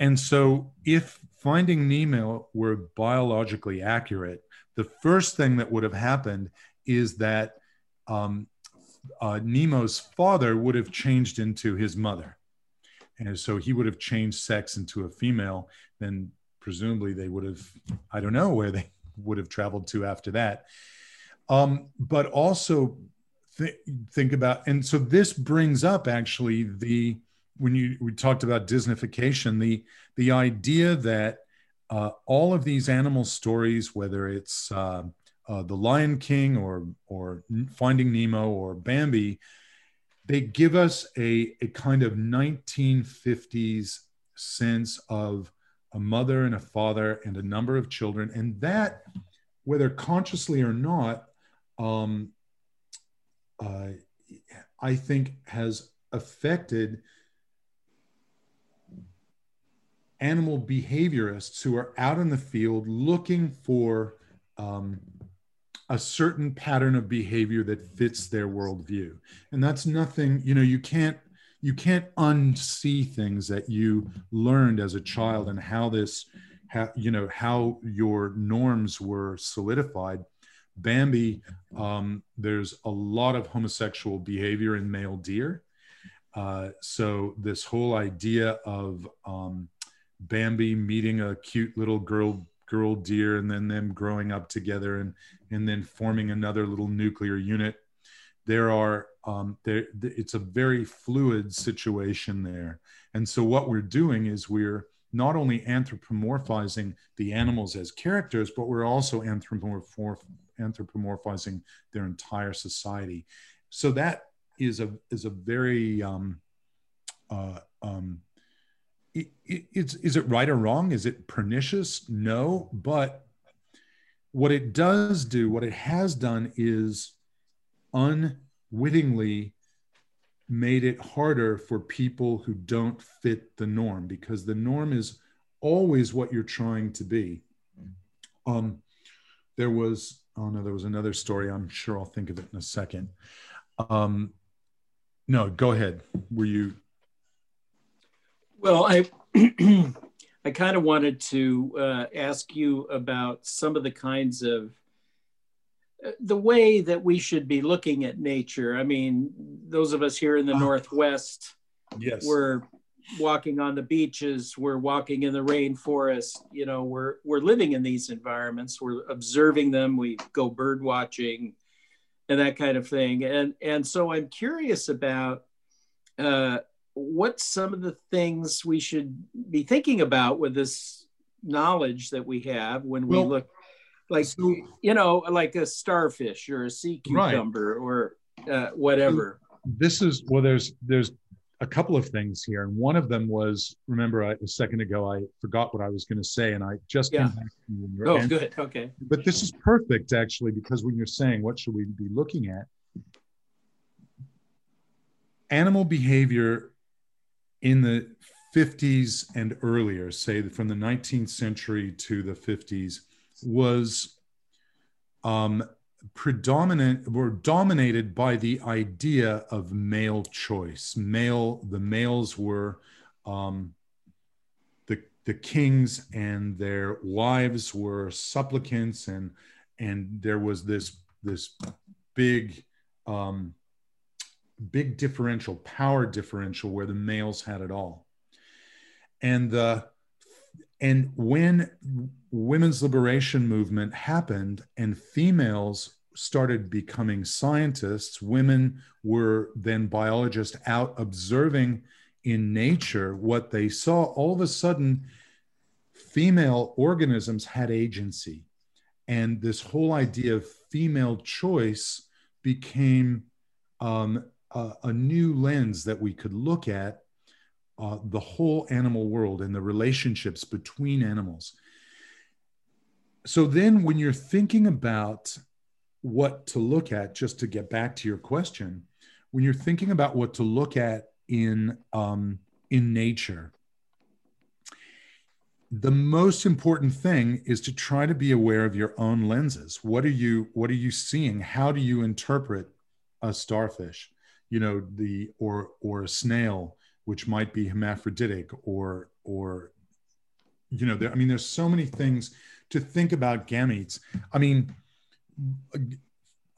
and so if Finding Nemo were biologically accurate, the first thing that would have happened is that um, uh, Nemo's father would have changed into his mother. And so he would have changed sex into a female. Then presumably they would have, I don't know where they [LAUGHS] would have traveled to after that. Um, but also th- think about, and so this brings up actually the, when you, we talked about Disneyfication, the, the idea that uh, all of these animal stories, whether it's uh, uh, The Lion King or or Finding Nemo or Bambi, they give us a, a kind of 1950s sense of a mother and a father and a number of children. And that, whether consciously or not, um, uh, I think has affected animal behaviorists who are out in the field looking for um, a certain pattern of behavior that fits their worldview. And that's nothing you know you can't you can't unsee things that you learned as a child and how this how you know how your norms were solidified. Bambi um, there's a lot of homosexual behavior in male deer. Uh, so this whole idea of um, bambi meeting a cute little girl girl deer and then them growing up together and and then forming another little nuclear unit there are um, there it's a very fluid situation there and so what we're doing is we're not only anthropomorphizing the animals as characters, but we're also anthropomorph- anthropomorphizing their entire society. So that is a is a very um, uh, um, it, it, it's is it right or wrong? Is it pernicious? No, but what it does do, what it has done, is unwittingly made it harder for people who don't fit the norm because the norm is always what you're trying to be. Um, there was, oh no, there was another story. I'm sure I'll think of it in a second. Um, no, go ahead. Were you? Well, I [CLEARS THROAT] I kind of wanted to uh, ask you about some of the kinds of the way that we should be looking at nature. I mean, those of us here in the uh, Northwest, yes, we're walking on the beaches, we're walking in the rainforest. You know, we're we're living in these environments. We're observing them. We go bird watching, and that kind of thing. And and so I'm curious about. Uh, what some of the things we should be thinking about with this knowledge that we have when we well, look like so, you know like a starfish or a sea cucumber right. or uh, whatever this is well there's there's a couple of things here and one of them was remember I, a second ago i forgot what i was going to say and i just yeah. came back oh end. good okay but this is perfect actually because when you're saying what should we be looking at animal behavior in the 50s and earlier say from the 19th century to the 50s was um, predominant were dominated by the idea of male choice. Male, the males were um, the the kings, and their wives were supplicants, and and there was this this big um, big differential, power differential, where the males had it all, and the and when women's liberation movement happened and females started becoming scientists, women were then biologists out observing in nature what they saw, all of a sudden, female organisms had agency. And this whole idea of female choice became um, a, a new lens that we could look at uh, the whole animal world and the relationships between animals. So then, when you're thinking about what to look at, just to get back to your question, when you're thinking about what to look at in um, in nature, the most important thing is to try to be aware of your own lenses. What are you What are you seeing? How do you interpret a starfish? You know, the or or a snail which might be hermaphroditic or or you know there i mean there's so many things to think about gametes. I mean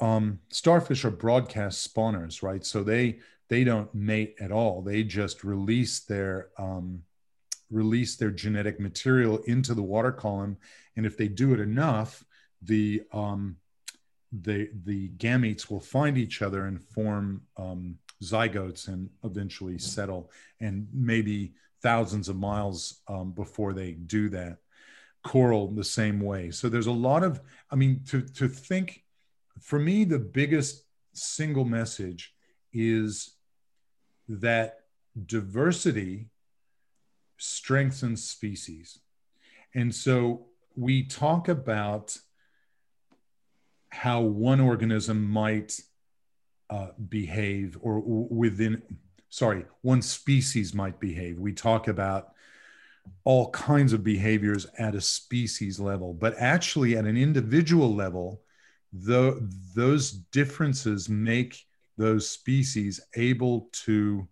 um, starfish are broadcast spawners right? So they they don't mate at all. They just release their um, release their genetic material into the water column. And if they do it enough the um, the the gametes will find each other and form um, zygotes and eventually settle, and maybe thousands of miles um, before they do that. Coral the same way. So there's a lot of, I mean, to to think, for me, the biggest single message is that diversity strengthens species. And so we talk about how one organism might uh, behave or within sorry one species might behave. We talk about all kinds of behaviors at a species level but actually at an individual level the, those differences make those species able to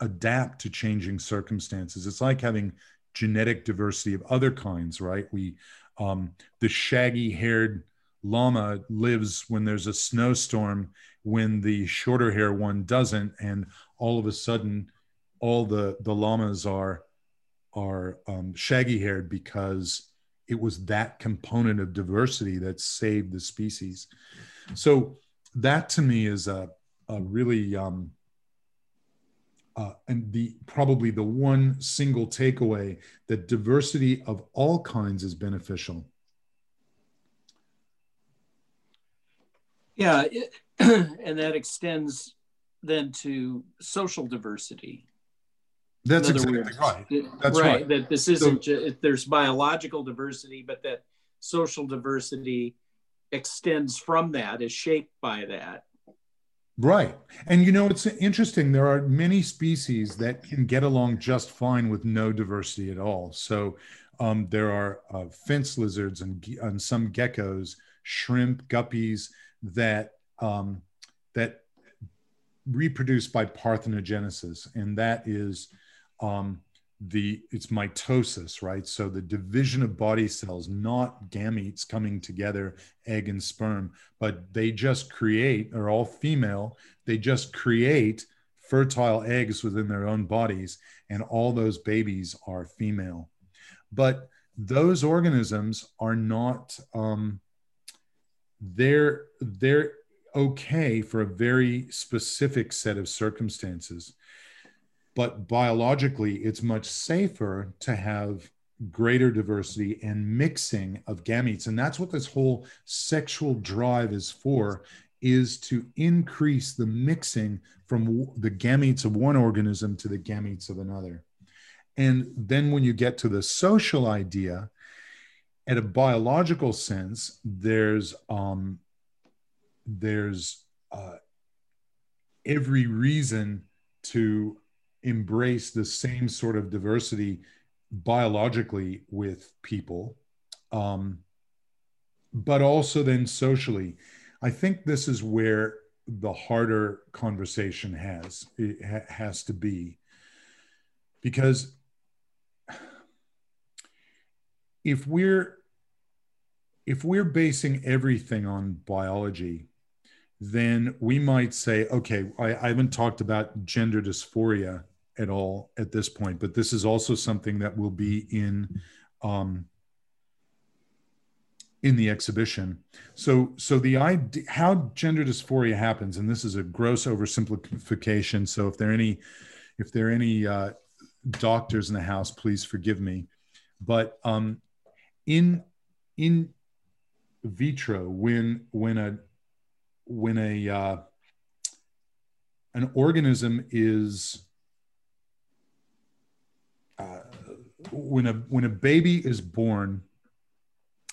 adapt to changing circumstances. It's like having genetic diversity of other kinds right? We um, the shaggy haired llama lives when there's a snowstorm when the shorter hair one doesn't and all of a sudden all the the llamas are are um, shaggy haired because it was that component of diversity that saved the species so that to me is a, a really um, uh, and the probably the one single takeaway that diversity of all kinds is beneficial. Yeah, it, [CLEARS THROAT] and that extends then to social diversity. That's exactly words, right. That's right, right. That this isn't so, just, there's biological diversity, but that social diversity extends from that, is shaped by that. Right. And you know, it's interesting. There are many species that can get along just fine with no diversity at all. So um, there are uh, fence lizards and, and some geckos, shrimp, guppies that um, that reproduce by parthenogenesis, and that is um, the it's mitosis, right? So the division of body cells, not gametes coming together, egg and sperm, but they just create, are all female. They just create fertile eggs within their own bodies, and all those babies are female. But those organisms are not um, they're they're okay for a very specific set of circumstances but biologically it's much safer to have greater diversity and mixing of gametes. And that's what this whole sexual drive is for is to increase the mixing from the gametes of one organism to the gametes of another. And then when you get to the social idea at a biological sense, there's um, there's uh, every reason to embrace the same sort of diversity biologically with people, um, but also then socially. I think this is where the harder conversation has it ha- has to be because if we're if we're basing everything on biology then we might say okay I, I, haven't talked about gender dysphoria at all at this point but this is also something that will be in um, in the exhibition. So so the idea how gender dysphoria happens and this is a gross oversimplification so if there are any if there are any uh, doctors in the house please forgive me. But um, in in vitro when when a when a uh, an organism is uh, when a when a baby is born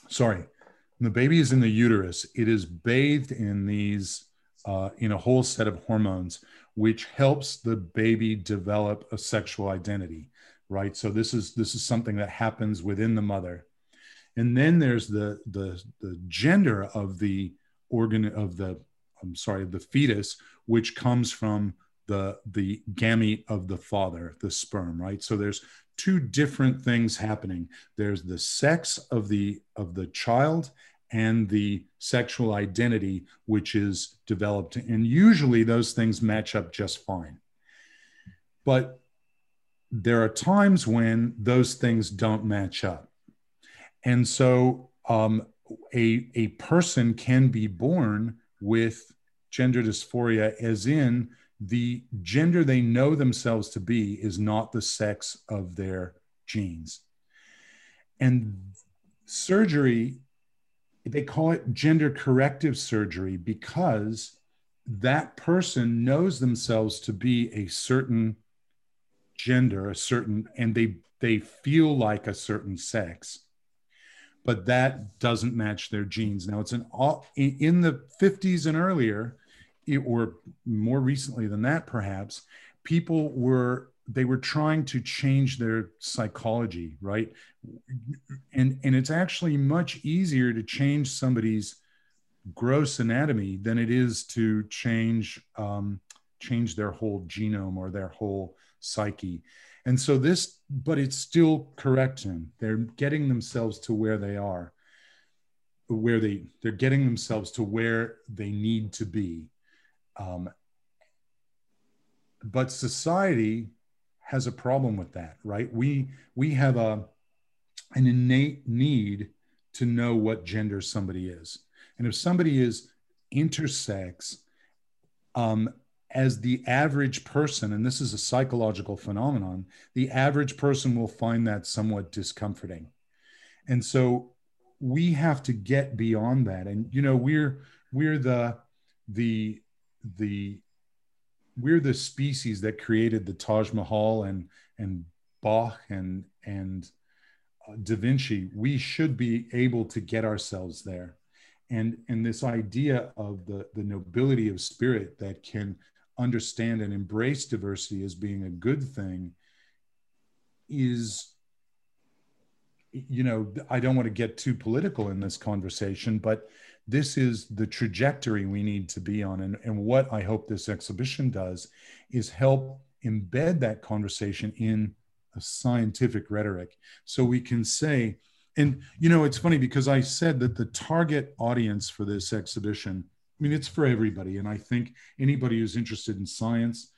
sorry when the baby is in the uterus it is bathed in these uh, in a whole set of hormones which helps the baby develop a sexual identity right? So this is this is something that happens within the mother and then there's the the the gender of the organ of the i'm sorry of the fetus which comes from the the gamete of the father the sperm right? So there's two different things happening. There's the sex of the of the child and the sexual identity which is developed. And usually those things match up just fine. But there are times when those things don't match up and so um, a, a person can be born with gender dysphoria, as in the gender they know themselves to be is not the sex of their genes. And surgery, they call it gender corrective surgery because that person knows themselves to be a certain gender, a certain, and they they feel like a certain sex but that doesn't match their genes. Now it's an all in the 50s and earlier, or more recently than that, perhaps people were they were trying to change their psychology, right? And and it's actually much easier to change somebody's gross anatomy than it is to change um, change their whole genome or their whole psyche. And so this, but it's still correction. They're getting themselves to where they are, where they they're getting themselves to where they need to be. Um, but society has a problem with that, right? We we have a an innate need to know what gender somebody is, and if somebody is intersex, um, as the average person, and this is a psychological phenomenon, the average person will find that somewhat discomforting. And so we have to get beyond that. And you know, we're we're the the the we're the species that created the Taj Mahal and and Bach and and uh, Da Vinci. We should be able to get ourselves there. And, and this idea of the, the nobility of spirit that can understand and embrace diversity as being a good thing is you know i don't want to get too political in this conversation but this is the trajectory we need to be on. And, and what i hope this exhibition does is help embed that conversation in a scientific rhetoric. So we can say and you know it's funny because i said that the target audience for this exhibition I mean, it's for everybody, and I think anybody who's interested in science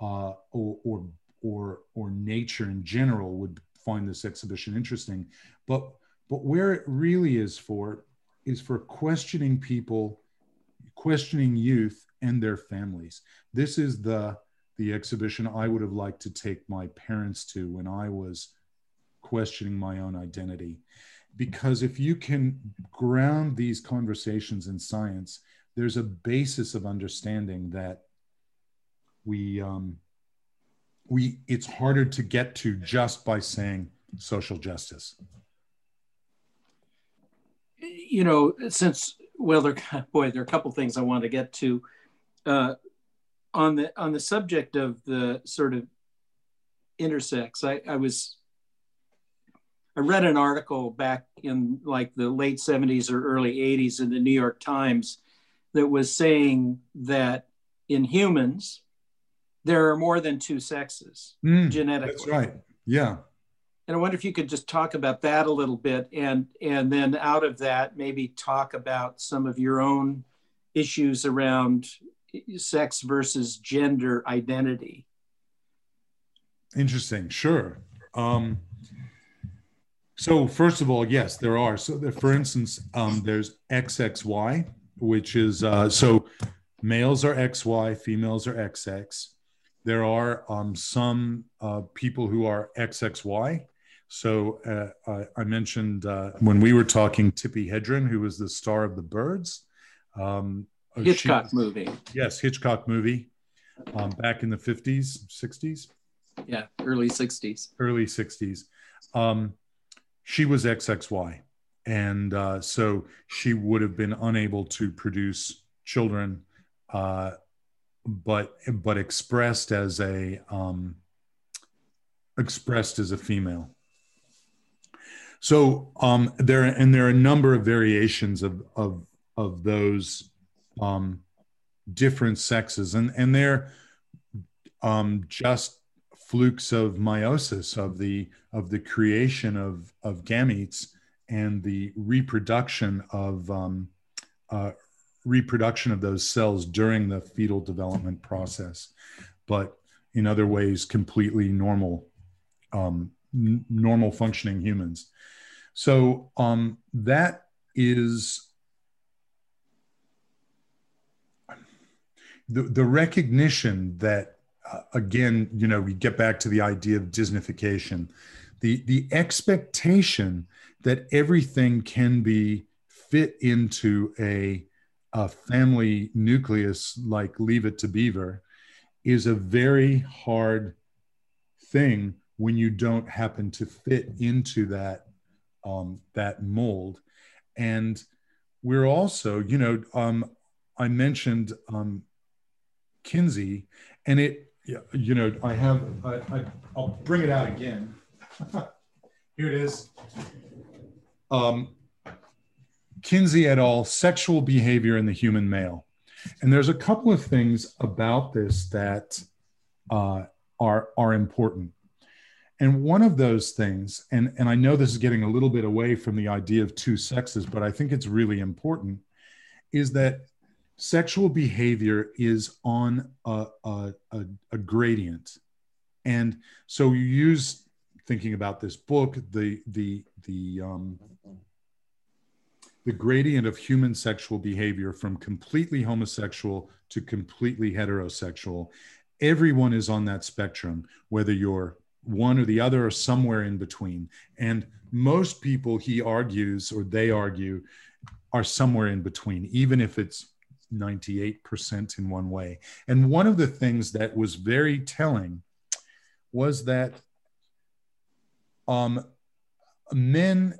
uh, or, or or or nature in general would find this exhibition interesting. But but where it really is for is for questioning people, questioning youth and their families. This is the the exhibition I would have liked to take my parents to when I was questioning my own identity. Because if you can ground these conversations in science, there's a basis of understanding that we um, we it's harder to get to just by saying social justice. You know since well there [LAUGHS] boy there are a couple things i want to get to. Uh, on the on the subject of the sort of intersex i i was i read an article back in like the late 70s or early 80s in the new york times that was saying that in humans, there are more than two sexes mm, genetically. That's right. Yeah. And I wonder if you could just talk about that a little bit, and and then out of that, maybe talk about some of your own issues around sex versus gender identity. Interesting. Sure. Um, so first of all, yes, there are. So, for instance, um, there's XXY, which is uh, so males are XY, females are XX. There are um, some uh, people who are XXY. So uh, I, I, mentioned uh, when we were talking Tippi Hedren, who was the star of the Birds. Um, Hitchcock movie. Yes, Hitchcock movie um, back in the 50s, 60s. Yeah, early 60s. Early 60s. Um, she was XXY and uh, so she would have been unable to produce children, uh, but but expressed as a um, expressed as a female. So um, there and there are a number of variations of of of those um, different sexes, and and they're um, just flukes of meiosis of the of the creation of of gametes and the reproduction of um, uh, reproduction of those cells during the fetal development process, but in other ways, completely normal, um, n- normal functioning humans. So um, that is the, the recognition that uh, again, you know, we get back to the idea of Disneyfication, the the expectation that everything can be fit into a, a family nucleus like Leave It to Beaver is a very hard thing when you don't happen to fit into that um, that mold. And we're also, you know, um, I mentioned um, Kinsey, and it, you know, I have, I, I, I'll bring it out again. [LAUGHS] Here it is um, Kinsey et al. Sexual behavior in the human male. And there's a couple of things about this that uh, are, are important. And one of those things, and, and I know this is getting a little bit away from the idea of two sexes, but I think it's really important, is that sexual behavior is on a, a, a, a gradient. And so you use thinking about this book, the the the um, the gradient of human sexual behavior from completely homosexual to completely heterosexual. Everyone is on that spectrum, whether you're one or the other or somewhere in between. And most people, he argues, or they argue, are somewhere in between, even if it's 98% in one way. And one of the things that was very telling was that um, men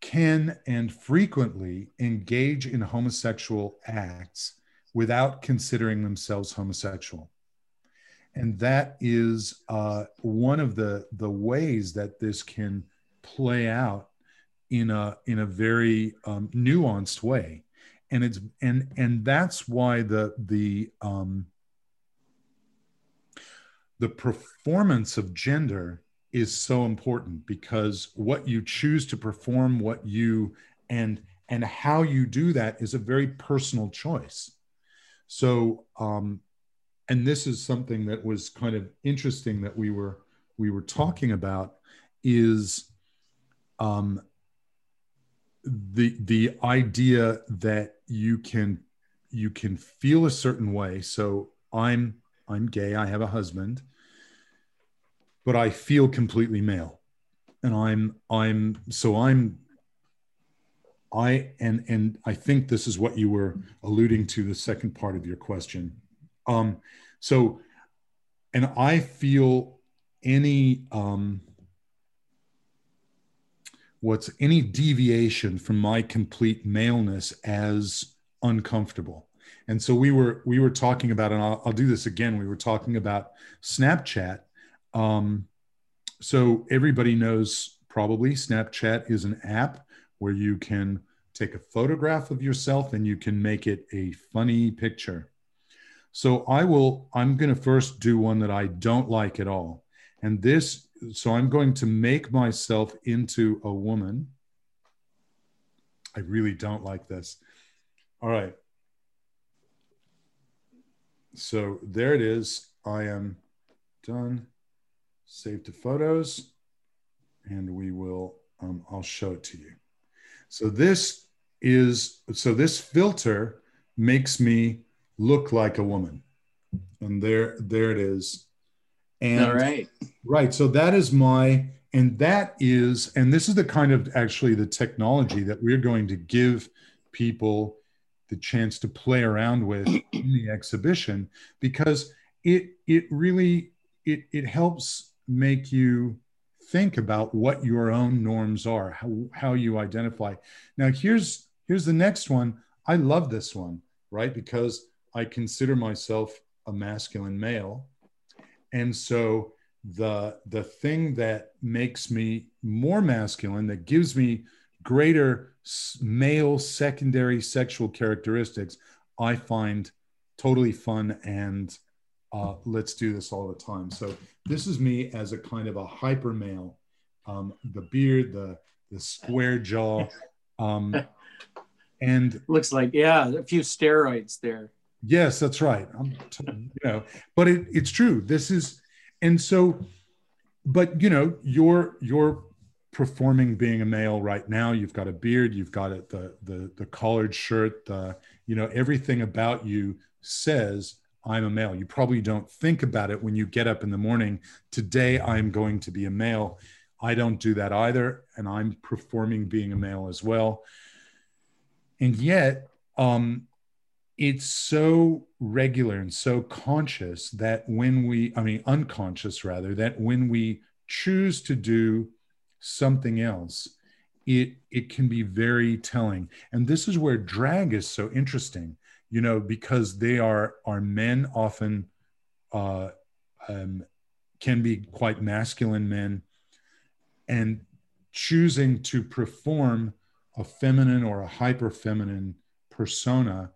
can and frequently engage in homosexual acts without considering themselves homosexual. And that is uh, one of the, the ways that this can play out in a, in a very um, nuanced way. And it's and and that's why the the um, the performance of gender is so important because what you choose to perform what you and and how you do that is a very personal choice. So um and this is something that was kind of interesting that we were we were talking about is um the the idea that you can you can feel a certain way. So i'm i'm gay i have a husband but I feel completely male. And I'm I'm so I'm I and and I think this is what you were alluding to the second part of your question. Um so and I feel any um what's any deviation from my complete maleness as uncomfortable and so we were we were talking about and I'll, I'll do this again we were talking about snapchat um, so everybody knows probably Snapchat is an app where you can take a photograph of yourself and you can make it a funny picture. So I will, I'm going to first do one that I don't like at all. And this, so I'm going to make myself into a woman. I really don't like this. All right. So there it is. I am done save to photos, and we will, um, I'll show it to you. So this is, so this filter makes me look like a woman. And there, there it is. And all right. Right. So that is my, and that is, and this is the kind of actually the technology that we're going to give people the chance to play around with in the exhibition because it it really it it helps make you think about what your own norms are, how, how you identify. Now, here's here's the next one. I love this one, right? Because I consider myself a masculine male. And so the the thing that makes me more masculine, that gives me greater male secondary sexual characteristics, I find totally fun and uh, let's do this all the time. So this is me as a kind of a hyper male, um, the beard, the the square jaw, um, [LAUGHS] and looks like yeah, a few steroids there. Yes, that's right. I'm, you know, but it, it's true. This is, and so, but you know, you're you're performing being a male right now. You've got a beard. You've got it, the the the collared shirt. The you know everything about you says I'm a male. You probably don't think about it when you get up in the morning. Today, I'm going to be a male. I don't do that either. And I'm performing being a male as well. And yet, um, it's so regular and so conscious that when we, I mean, unconscious rather, that when we choose to do something else, it, it can be very telling. And this is where drag is so interesting you know, because they are are men often uh, um, can be quite masculine men, and choosing to perform a feminine or a hyper feminine persona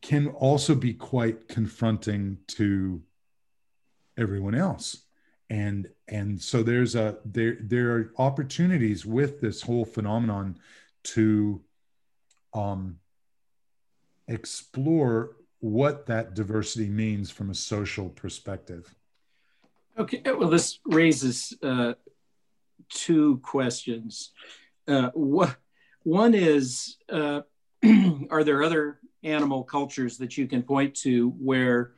can also be quite confronting to everyone else. And and so there's a there there are opportunities with this whole phenomenon to um explore what that diversity means from a social perspective. Okay, well, this raises uh, two questions. Uh, what One is uh, [CLEARS THROAT] Are there other animal cultures that you can point to where,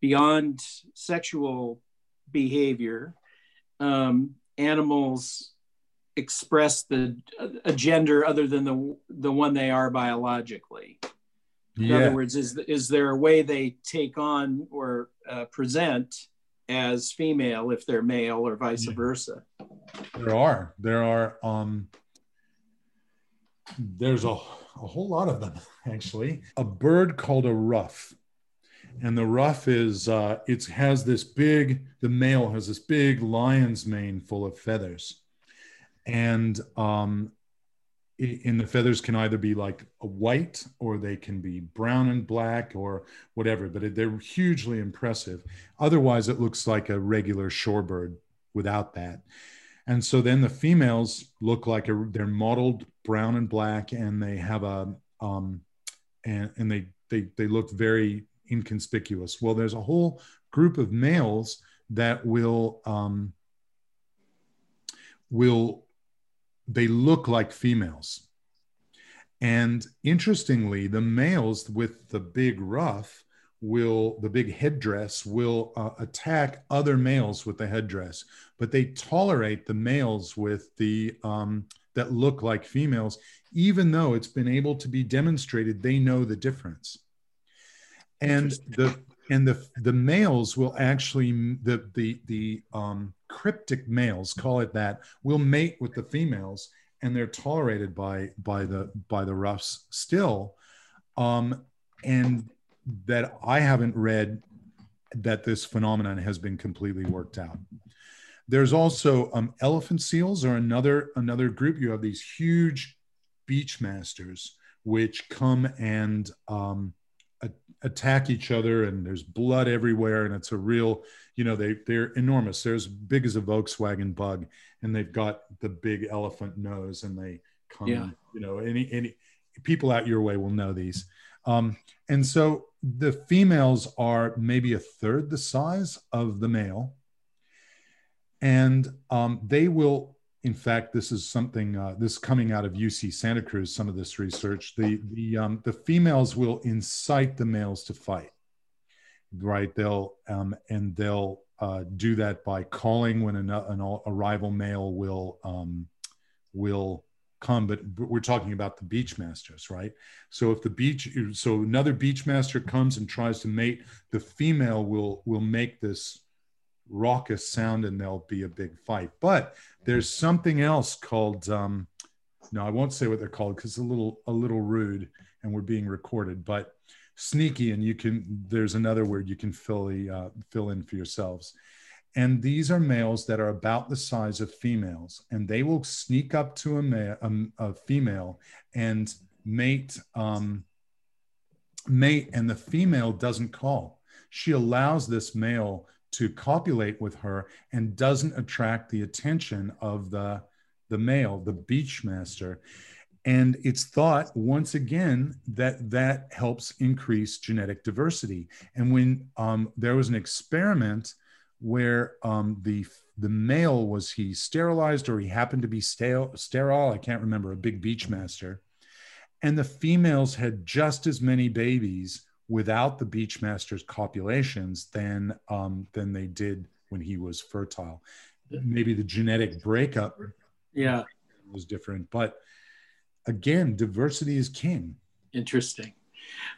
beyond sexual behavior, um, animals express the a gender other than the the one they are biologically? In Yeah. other words, is is there a way they take on or uh, present as female if they're male or vice Yeah. versa? There are. There are. Um, there's a, a whole lot of them [LAUGHS] actually. A bird called a ruff, and the ruff is uh, it has this big. The male has this big lion's mane full of feathers, and um, and the feathers can either be like a white or they can be brown and black or whatever. But they're hugely impressive. Otherwise, it looks like a regular shorebird without that. And so then the females look like a, they're mottled brown and black, and they have a um, and and they they they look very inconspicuous. Well, there's a whole group of males that will um, will they look like females. And interestingly, the males with the big ruff will the big headdress will uh, attack other males with the headdress but they tolerate the males with the um, that look like females even though it's been able to be demonstrated they know the difference and the and the the males will actually the the the um, cryptic males call it that will mate with the females and they're tolerated by by the by the ruffs still um, and that I haven't read that this phenomenon has been completely worked out. There's also um, elephant seals are another another group. You have these huge beach masters which come and um, a- attack each other, and there's blood everywhere, and it's a real you know they they're enormous. They're as big as a Volkswagen Bug, and they've got the big elephant nose, and they come. Yeah. You know, any any people out your way will know these. Um, and so the females are maybe a third the size of the male. And um, they will, in fact, this is something, uh, this coming out of UC Santa Cruz, some of this research, the, the, um, the females will incite the males to fight, right? They'll, um, and they'll uh, do that by calling when an, an, a rival male will, um, will come, but we're talking about the beach masters, right? So if the beach, so another beach master comes and tries to mate, the female will will make this raucous sound, and there'll be a big fight. But there's something else called, um, no, I won't say what they're called because it's a little a little rude, and we're being recorded. But sneaky, and you can. There's another word you can fill the uh, fill in for yourselves. And these are males that are about the size of females, and they will sneak up to a, ma- a, a female and mate, um, mate, and the female doesn't call. She allows this male to copulate with her and doesn't attract the attention of the the male, the beach master. And it's thought once again that that helps increase genetic diversity. And when um, there was an experiment where um, the the male was he sterilized or he happened to be stale, sterile i can't remember a big beach master and the females had just as many babies without the beach master's copulations than um, than they did when he was fertile maybe the genetic breakup Yeah, was different but again diversity is king interesting.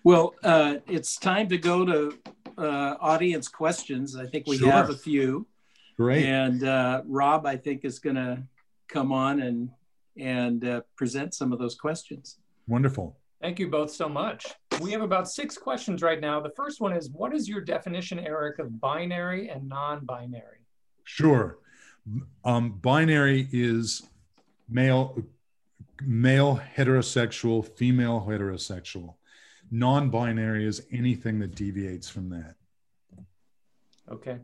Well, uh, it's time to go to uh, audience questions. I think we Sure. have a few, great and uh, Rob, I think, is going to come on and and uh, present some of those questions. wonderful Thank you both so much. We have about six questions right now. The first one is What is your definition, Eric, of binary and non binary? Sure. Um, binary is male, male heterosexual, female heterosexual. Non-binary is anything that deviates from that. Okay.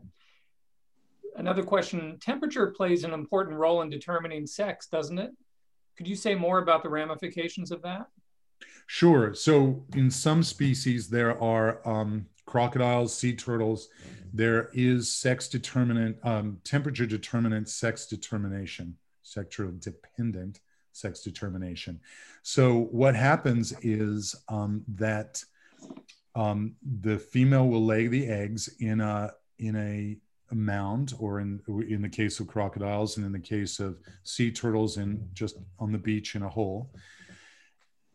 Another question Temperature plays an important role in determining sex, doesn't it? Could you say more about the ramifications of that? Sure. So in some species, there are um, crocodiles, sea turtles. There is sex determinant, um, temperature determinant sex determination, sexual dependent sex determination. So what happens is um, that um, the female will lay the eggs in a in a, mound, or in in the case of crocodiles, and in the case of sea turtles, in just on the beach in a hole.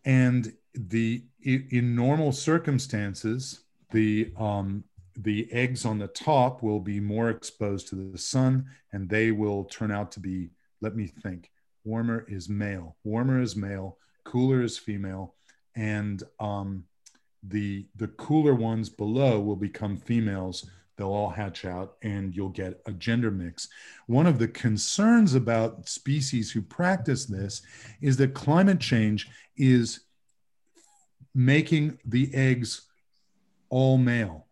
And the in normal circumstances, the um, the eggs on the top will be more exposed to the sun, and they will turn out to be. Let me think. Warmer is male. Warmer is male. Cooler is female, and um, the the cooler ones below will become females they'll all hatch out and you'll get a gender mix one of the concerns about species who practice this is that climate change is making the eggs all male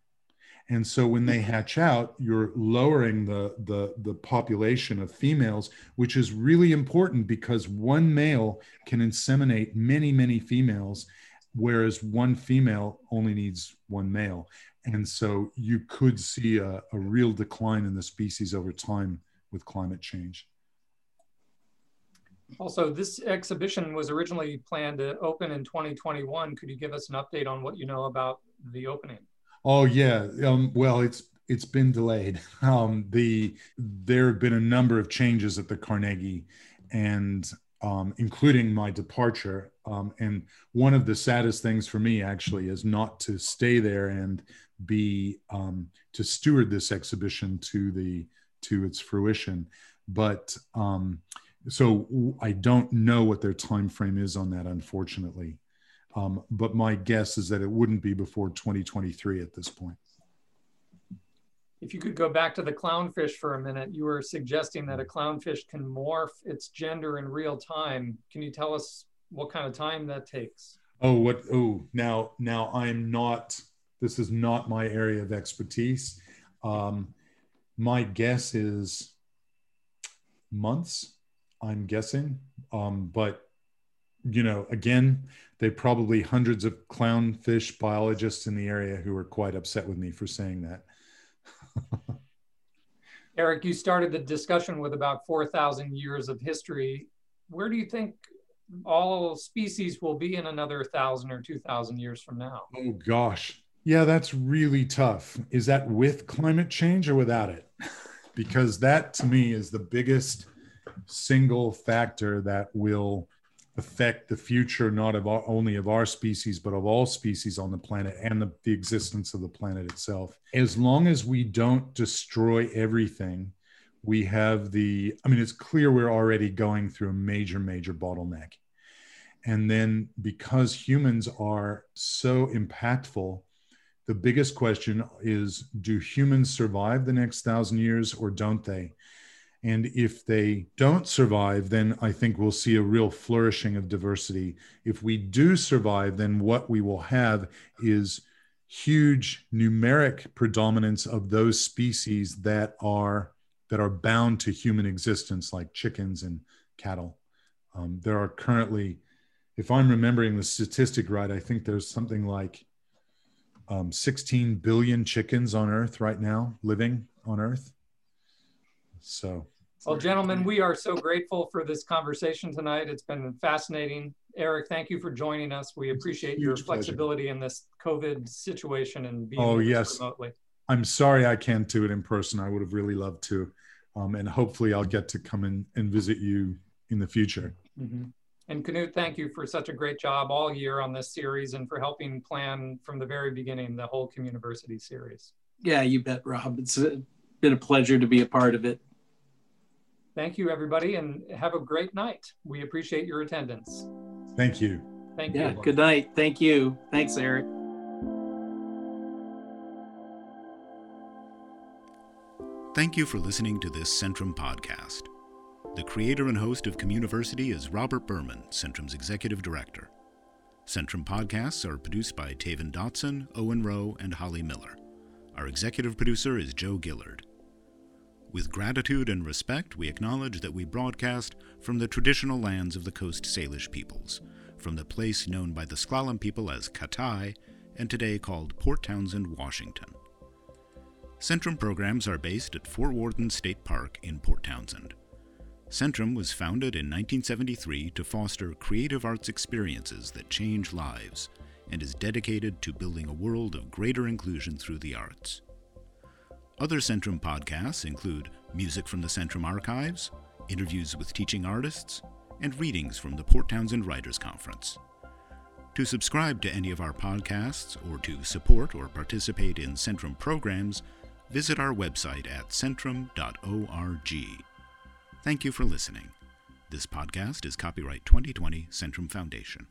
and so when they hatch out you're lowering the, the the population of females which is really important because one male can inseminate many many females whereas one female only needs one male. And so you could see a, a real decline in the species over time with climate change. Also, this exhibition was originally planned to open in 2021. Could you give us an update on what you know about the opening? Oh yeah, um, well it's it's been delayed. [LAUGHS] Um, the there have been a number of changes at the Carnegie, and um, including my departure. Um, and one of the saddest things for me actually is not to stay there and be um, to steward this exhibition to the to its fruition. But um, so I don't know what their time frame is on that, unfortunately. Um, but my guess is that it wouldn't be before 2023 at this point if you could go back to the clownfish for a minute, you were suggesting that a clownfish can morph its gender in real time. Can you tell us what kind of time that takes? Oh, what? Oh, now, now I'm not. This is not my area of expertise. Um, my guess is months. I'm guessing, um, but you know, again, they probably hundreds of clownfish biologists in the area who are quite upset with me for saying that. [LAUGHS] Eric, you started the discussion with about 4,000 years of history. Where do you think all species will be in another 1,000 or 2,000 years from now? Oh, gosh. Yeah, that's really tough. Is that with climate change or without it? because that to me is the biggest single factor that will affect the future not of our, only of our species but of all species on the planet and the, the existence of the planet itself as long as we don't destroy everything we have the i mean it's clear we're already going through a major major bottleneck and then because humans are so impactful the biggest question is do humans survive the next thousand years or don't they and if they don't survive, then I think we'll see a real flourishing of diversity. If we do survive, then what we will have is huge numeric predominance of those species that are that are bound to human existence, like chickens and cattle. Um, there are currently, if I'm remembering the statistic right, I think there's something like um, 16 billion chickens on Earth right now, living on Earth. So well, gentlemen, we are so grateful for this conversation tonight. It's been fascinating. Eric, thank you for joining us. We appreciate your flexibility pleasure. in this COVID situation and being oh, yes. remotely. I'm sorry I can't do it in person. I would have really loved to. Um, and hopefully I'll get to come in and visit you in the future. Mm-hmm. And Knute, thank you for such a great job all year on this series and for helping plan from the very beginning the whole Communiversity series. Yeah, you bet, Rob. It's been a pleasure to be a part of it. Thank you, everybody, and have a great night. We appreciate your attendance. Thank you. Thank yeah, you. Good night. Thank you. Thanks, Eric. Thank you for listening to this Centrum podcast. The creator and host of Communiversity is Robert Berman, Centrum's executive director. Centrum podcasts are produced by Taven Dotson, Owen Rowe, and Holly Miller. Our executive producer is Joe Gillard. With gratitude and respect, we acknowledge that we broadcast from the traditional lands of the Coast Salish peoples, from the place known by the S'Klallam people as Katai, and today called Port Townsend, Washington. Centrum programs are based at Fort Worden State Park in Port Townsend. Centrum was founded in 1973 to foster creative arts experiences that change lives and is dedicated to building a world of greater inclusion through the arts. Other Centrum podcasts include music from the Centrum archives, interviews with teaching artists, and readings from the Port Townsend Writers Conference. To subscribe to any of our podcasts or to support or participate in Centrum programs, visit our website at centrum.org. Thank you for listening. This podcast is copyright 2020 Centrum Foundation.